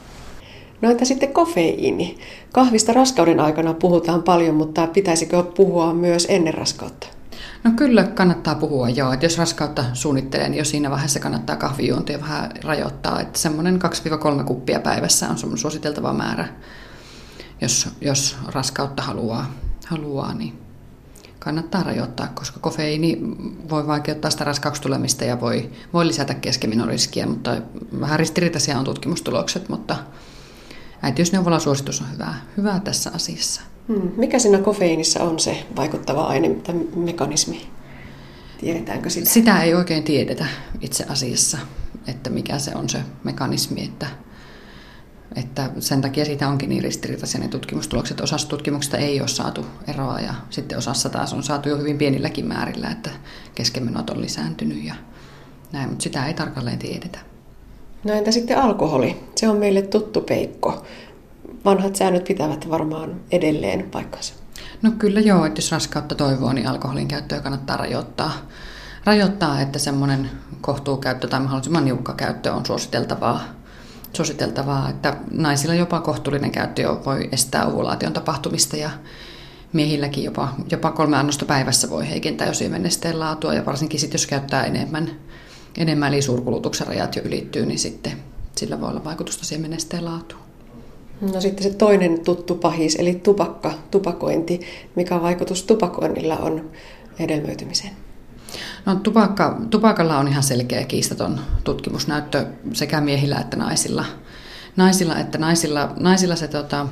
No entä sitten kofeiini? Kahvista raskauden aikana puhutaan paljon, mutta pitäisikö puhua myös ennen raskautta? No kyllä kannattaa puhua joo, että jos raskautta suunnittelee, niin jo siinä vaiheessa kannattaa kahvijuontia vähän rajoittaa, että semmoinen 2-3 kuppia päivässä on semmoinen suositeltava määrä, jos, jos raskautta haluaa, haluaa, niin kannattaa rajoittaa, koska kofeiini voi vaikeuttaa sitä raskaaksi tulemista ja voi, voi lisätä keskeminoriskiä, mutta vähän ristiriitaisia on tutkimustulokset, mutta äitiysneuvolan suositus on hyvä, hyvä tässä asiassa. Hmm. Mikä siinä kofeiinissa on se vaikuttava aine tai mekanismi? Tiedetäänkö sitä? Sitä ei oikein tiedetä itse asiassa, että mikä se on se mekanismi, että, että sen takia siitä onkin niin ristiriitaisia ne tutkimustulokset. Osassa tutkimuksista ei ole saatu eroa ja sitten osassa taas on saatu jo hyvin pienilläkin määrillä, että keskenmenot on lisääntynyt ja näin, mutta sitä ei tarkalleen tiedetä. No entä sitten alkoholi? Se on meille tuttu peikko vanhat säännöt pitävät varmaan edelleen paikkansa. No kyllä joo, että jos raskautta toivoo, niin alkoholin käyttöä kannattaa rajoittaa. Rajoittaa, että semmoinen kohtuukäyttö tai mahdollisimman niukka käyttö on suositeltavaa. suositeltavaa että naisilla jopa kohtuullinen käyttö jo voi estää ovulaation tapahtumista ja miehilläkin jopa, jopa kolme annosta päivässä voi heikentää jo siemennesteen laatua ja varsinkin sitten jos käyttää enemmän, enemmän eli suurkulutuksen rajat jo ylittyy, niin sitten sillä voi olla vaikutusta siemennesteen laatuun. No sitten se toinen tuttu pahis, eli tupakka, tupakointi. Mikä vaikutus tupakoinnilla on hedelmöitymiseen? No tupakka, tupakalla on ihan selkeä kiistaton tutkimusnäyttö sekä miehillä että naisilla. Naisilla että naisilla, naisilla se tota,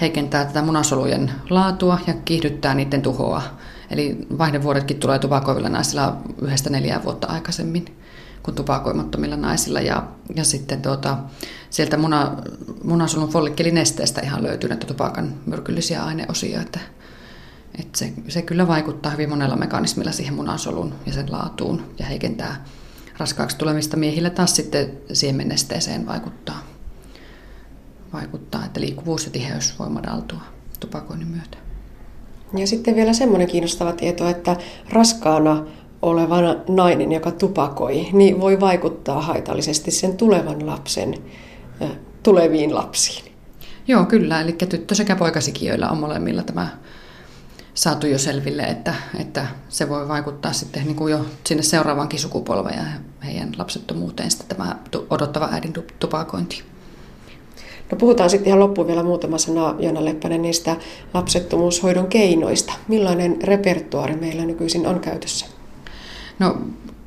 heikentää tätä munasolujen laatua ja kiihdyttää niiden tuhoa. Eli vaihdevuodetkin tulee tupakoivilla naisilla yhdestä neljää vuotta aikaisemmin kuin tupakoimattomilla naisilla. Ja, ja sitten tuota, sieltä muna, munasolun follikkelinesteestä ihan löytyy näitä tupakan myrkyllisiä aineosia, että, että se, se kyllä vaikuttaa hyvin monella mekanismilla siihen munasolun ja sen laatuun ja heikentää raskaaksi tulemista. Miehillä taas sitten siemennesteeseen vaikuttaa, vaikuttaa, että liikkuvuus ja tiheys voi madaltua tupakoinnin myötä. Ja sitten vielä semmoinen kiinnostava tieto, että raskaana oleva nainen, joka tupakoi, niin voi vaikuttaa haitallisesti sen tulevan lapsen tuleviin lapsiin. Joo, kyllä. Eli tyttö- sekä poikasikiöillä on molemmilla tämä saatu jo selville, että, että se voi vaikuttaa sitten niin kuin jo sinne seuraavankin sukupolveen ja heidän lapsettomuuteen sitten tämä odottava äidin tupakointi. No puhutaan sitten ihan loppuun vielä muutama sana, Joona Leppänen, niistä lapsettomuushoidon keinoista. Millainen repertuaari meillä nykyisin on käytössä? No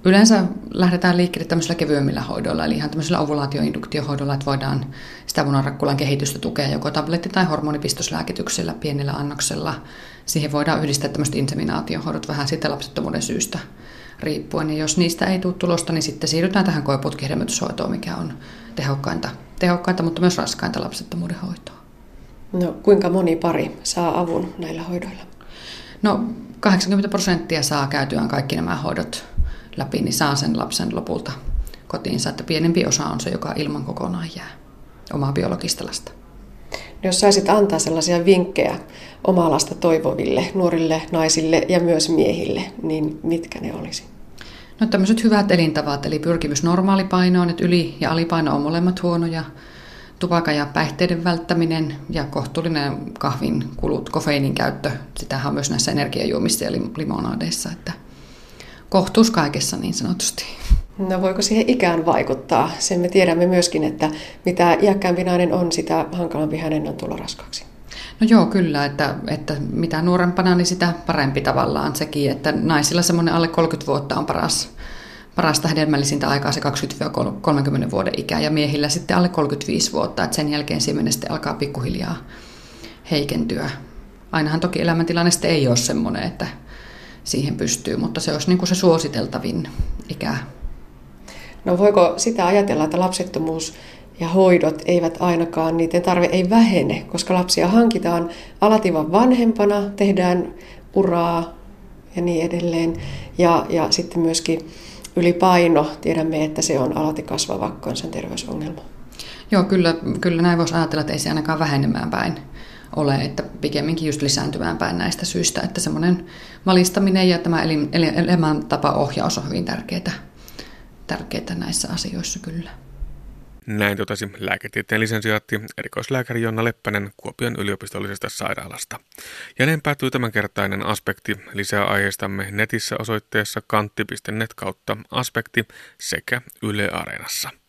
yleensä lähdetään liikkeelle tämmöisillä kevyemmillä hoidoilla, eli ihan tämmöisillä ovulaatioinduktiohoidoilla, että voidaan sitä munarakkulan kehitystä tukea joko tabletti- tai hormonipistoslääkityksellä pienellä annoksella. Siihen voidaan yhdistää tämmöiset inseminaatiohoidot vähän sitä lapsettomuuden syystä riippuen. Ja jos niistä ei tule tulosta, niin sitten siirrytään tähän koeputkihedelmöityshoitoon, mikä on tehokkainta, tehokkainta, mutta myös raskainta lapsettomuuden hoitoa. No kuinka moni pari saa avun näillä hoidoilla? No 80 prosenttia saa käytyään kaikki nämä hoidot läpi, niin saa sen lapsen lopulta kotiinsa. Että pienempi osa on se, joka ilman kokonaan jää omaa biologista lasta. No jos saisit antaa sellaisia vinkkejä omaa lasta toivoville nuorille naisille ja myös miehille, niin mitkä ne olisi? No tämmöiset hyvät elintavat, eli pyrkimys normaalipainoon, että yli- ja alipaino on molemmat huonoja, tupakan ja päihteiden välttäminen ja kohtuullinen kahvin kulut, kofeiinin käyttö, sitähän on myös näissä energiajuomissa ja limonadeissa, että kohtuus kaikessa niin sanotusti. No voiko siihen ikään vaikuttaa? Sen me tiedämme myöskin, että mitä iäkkäämpi nainen on, sitä hankalampi hänen on tulla raskaaksi. No joo, kyllä, että, että mitä nuorempana, niin sitä parempi tavallaan sekin, että naisilla semmoinen alle 30 vuotta on paras, parasta hedelmällisintä aikaa se 20-30 vuoden ikä ja miehillä sitten alle 35 vuotta, että sen jälkeen siemen sitten alkaa pikkuhiljaa heikentyä. Ainahan toki elämäntilanne sitten ei ole semmoinen, että siihen pystyy, mutta se olisi niin kuin se suositeltavin ikä. No voiko sitä ajatella, että lapsettomuus ja hoidot eivät ainakaan, niiden tarve ei vähene, koska lapsia hankitaan alativan vanhempana, tehdään uraa ja niin edelleen. Ja, ja sitten myöskin ylipaino, tiedämme, että se on alati kasvava kansanterveysongelma. Joo, kyllä, kyllä näin voisi ajatella, että ei se ainakaan vähenemään päin ole, että pikemminkin just lisääntymään päin näistä syistä, että semmoinen valistaminen ja tämä elämäntapaohjaus on hyvin tärkeää, tärkeää näissä asioissa kyllä. Näin totesi lääketieteen lisensiaatti erikoislääkäri Jonna Leppänen Kuopion yliopistollisesta sairaalasta. Ja näin päättyy tämänkertainen aspekti. Lisää aiheistamme netissä osoitteessa kantti.net kautta aspekti sekä Yle Areenassa.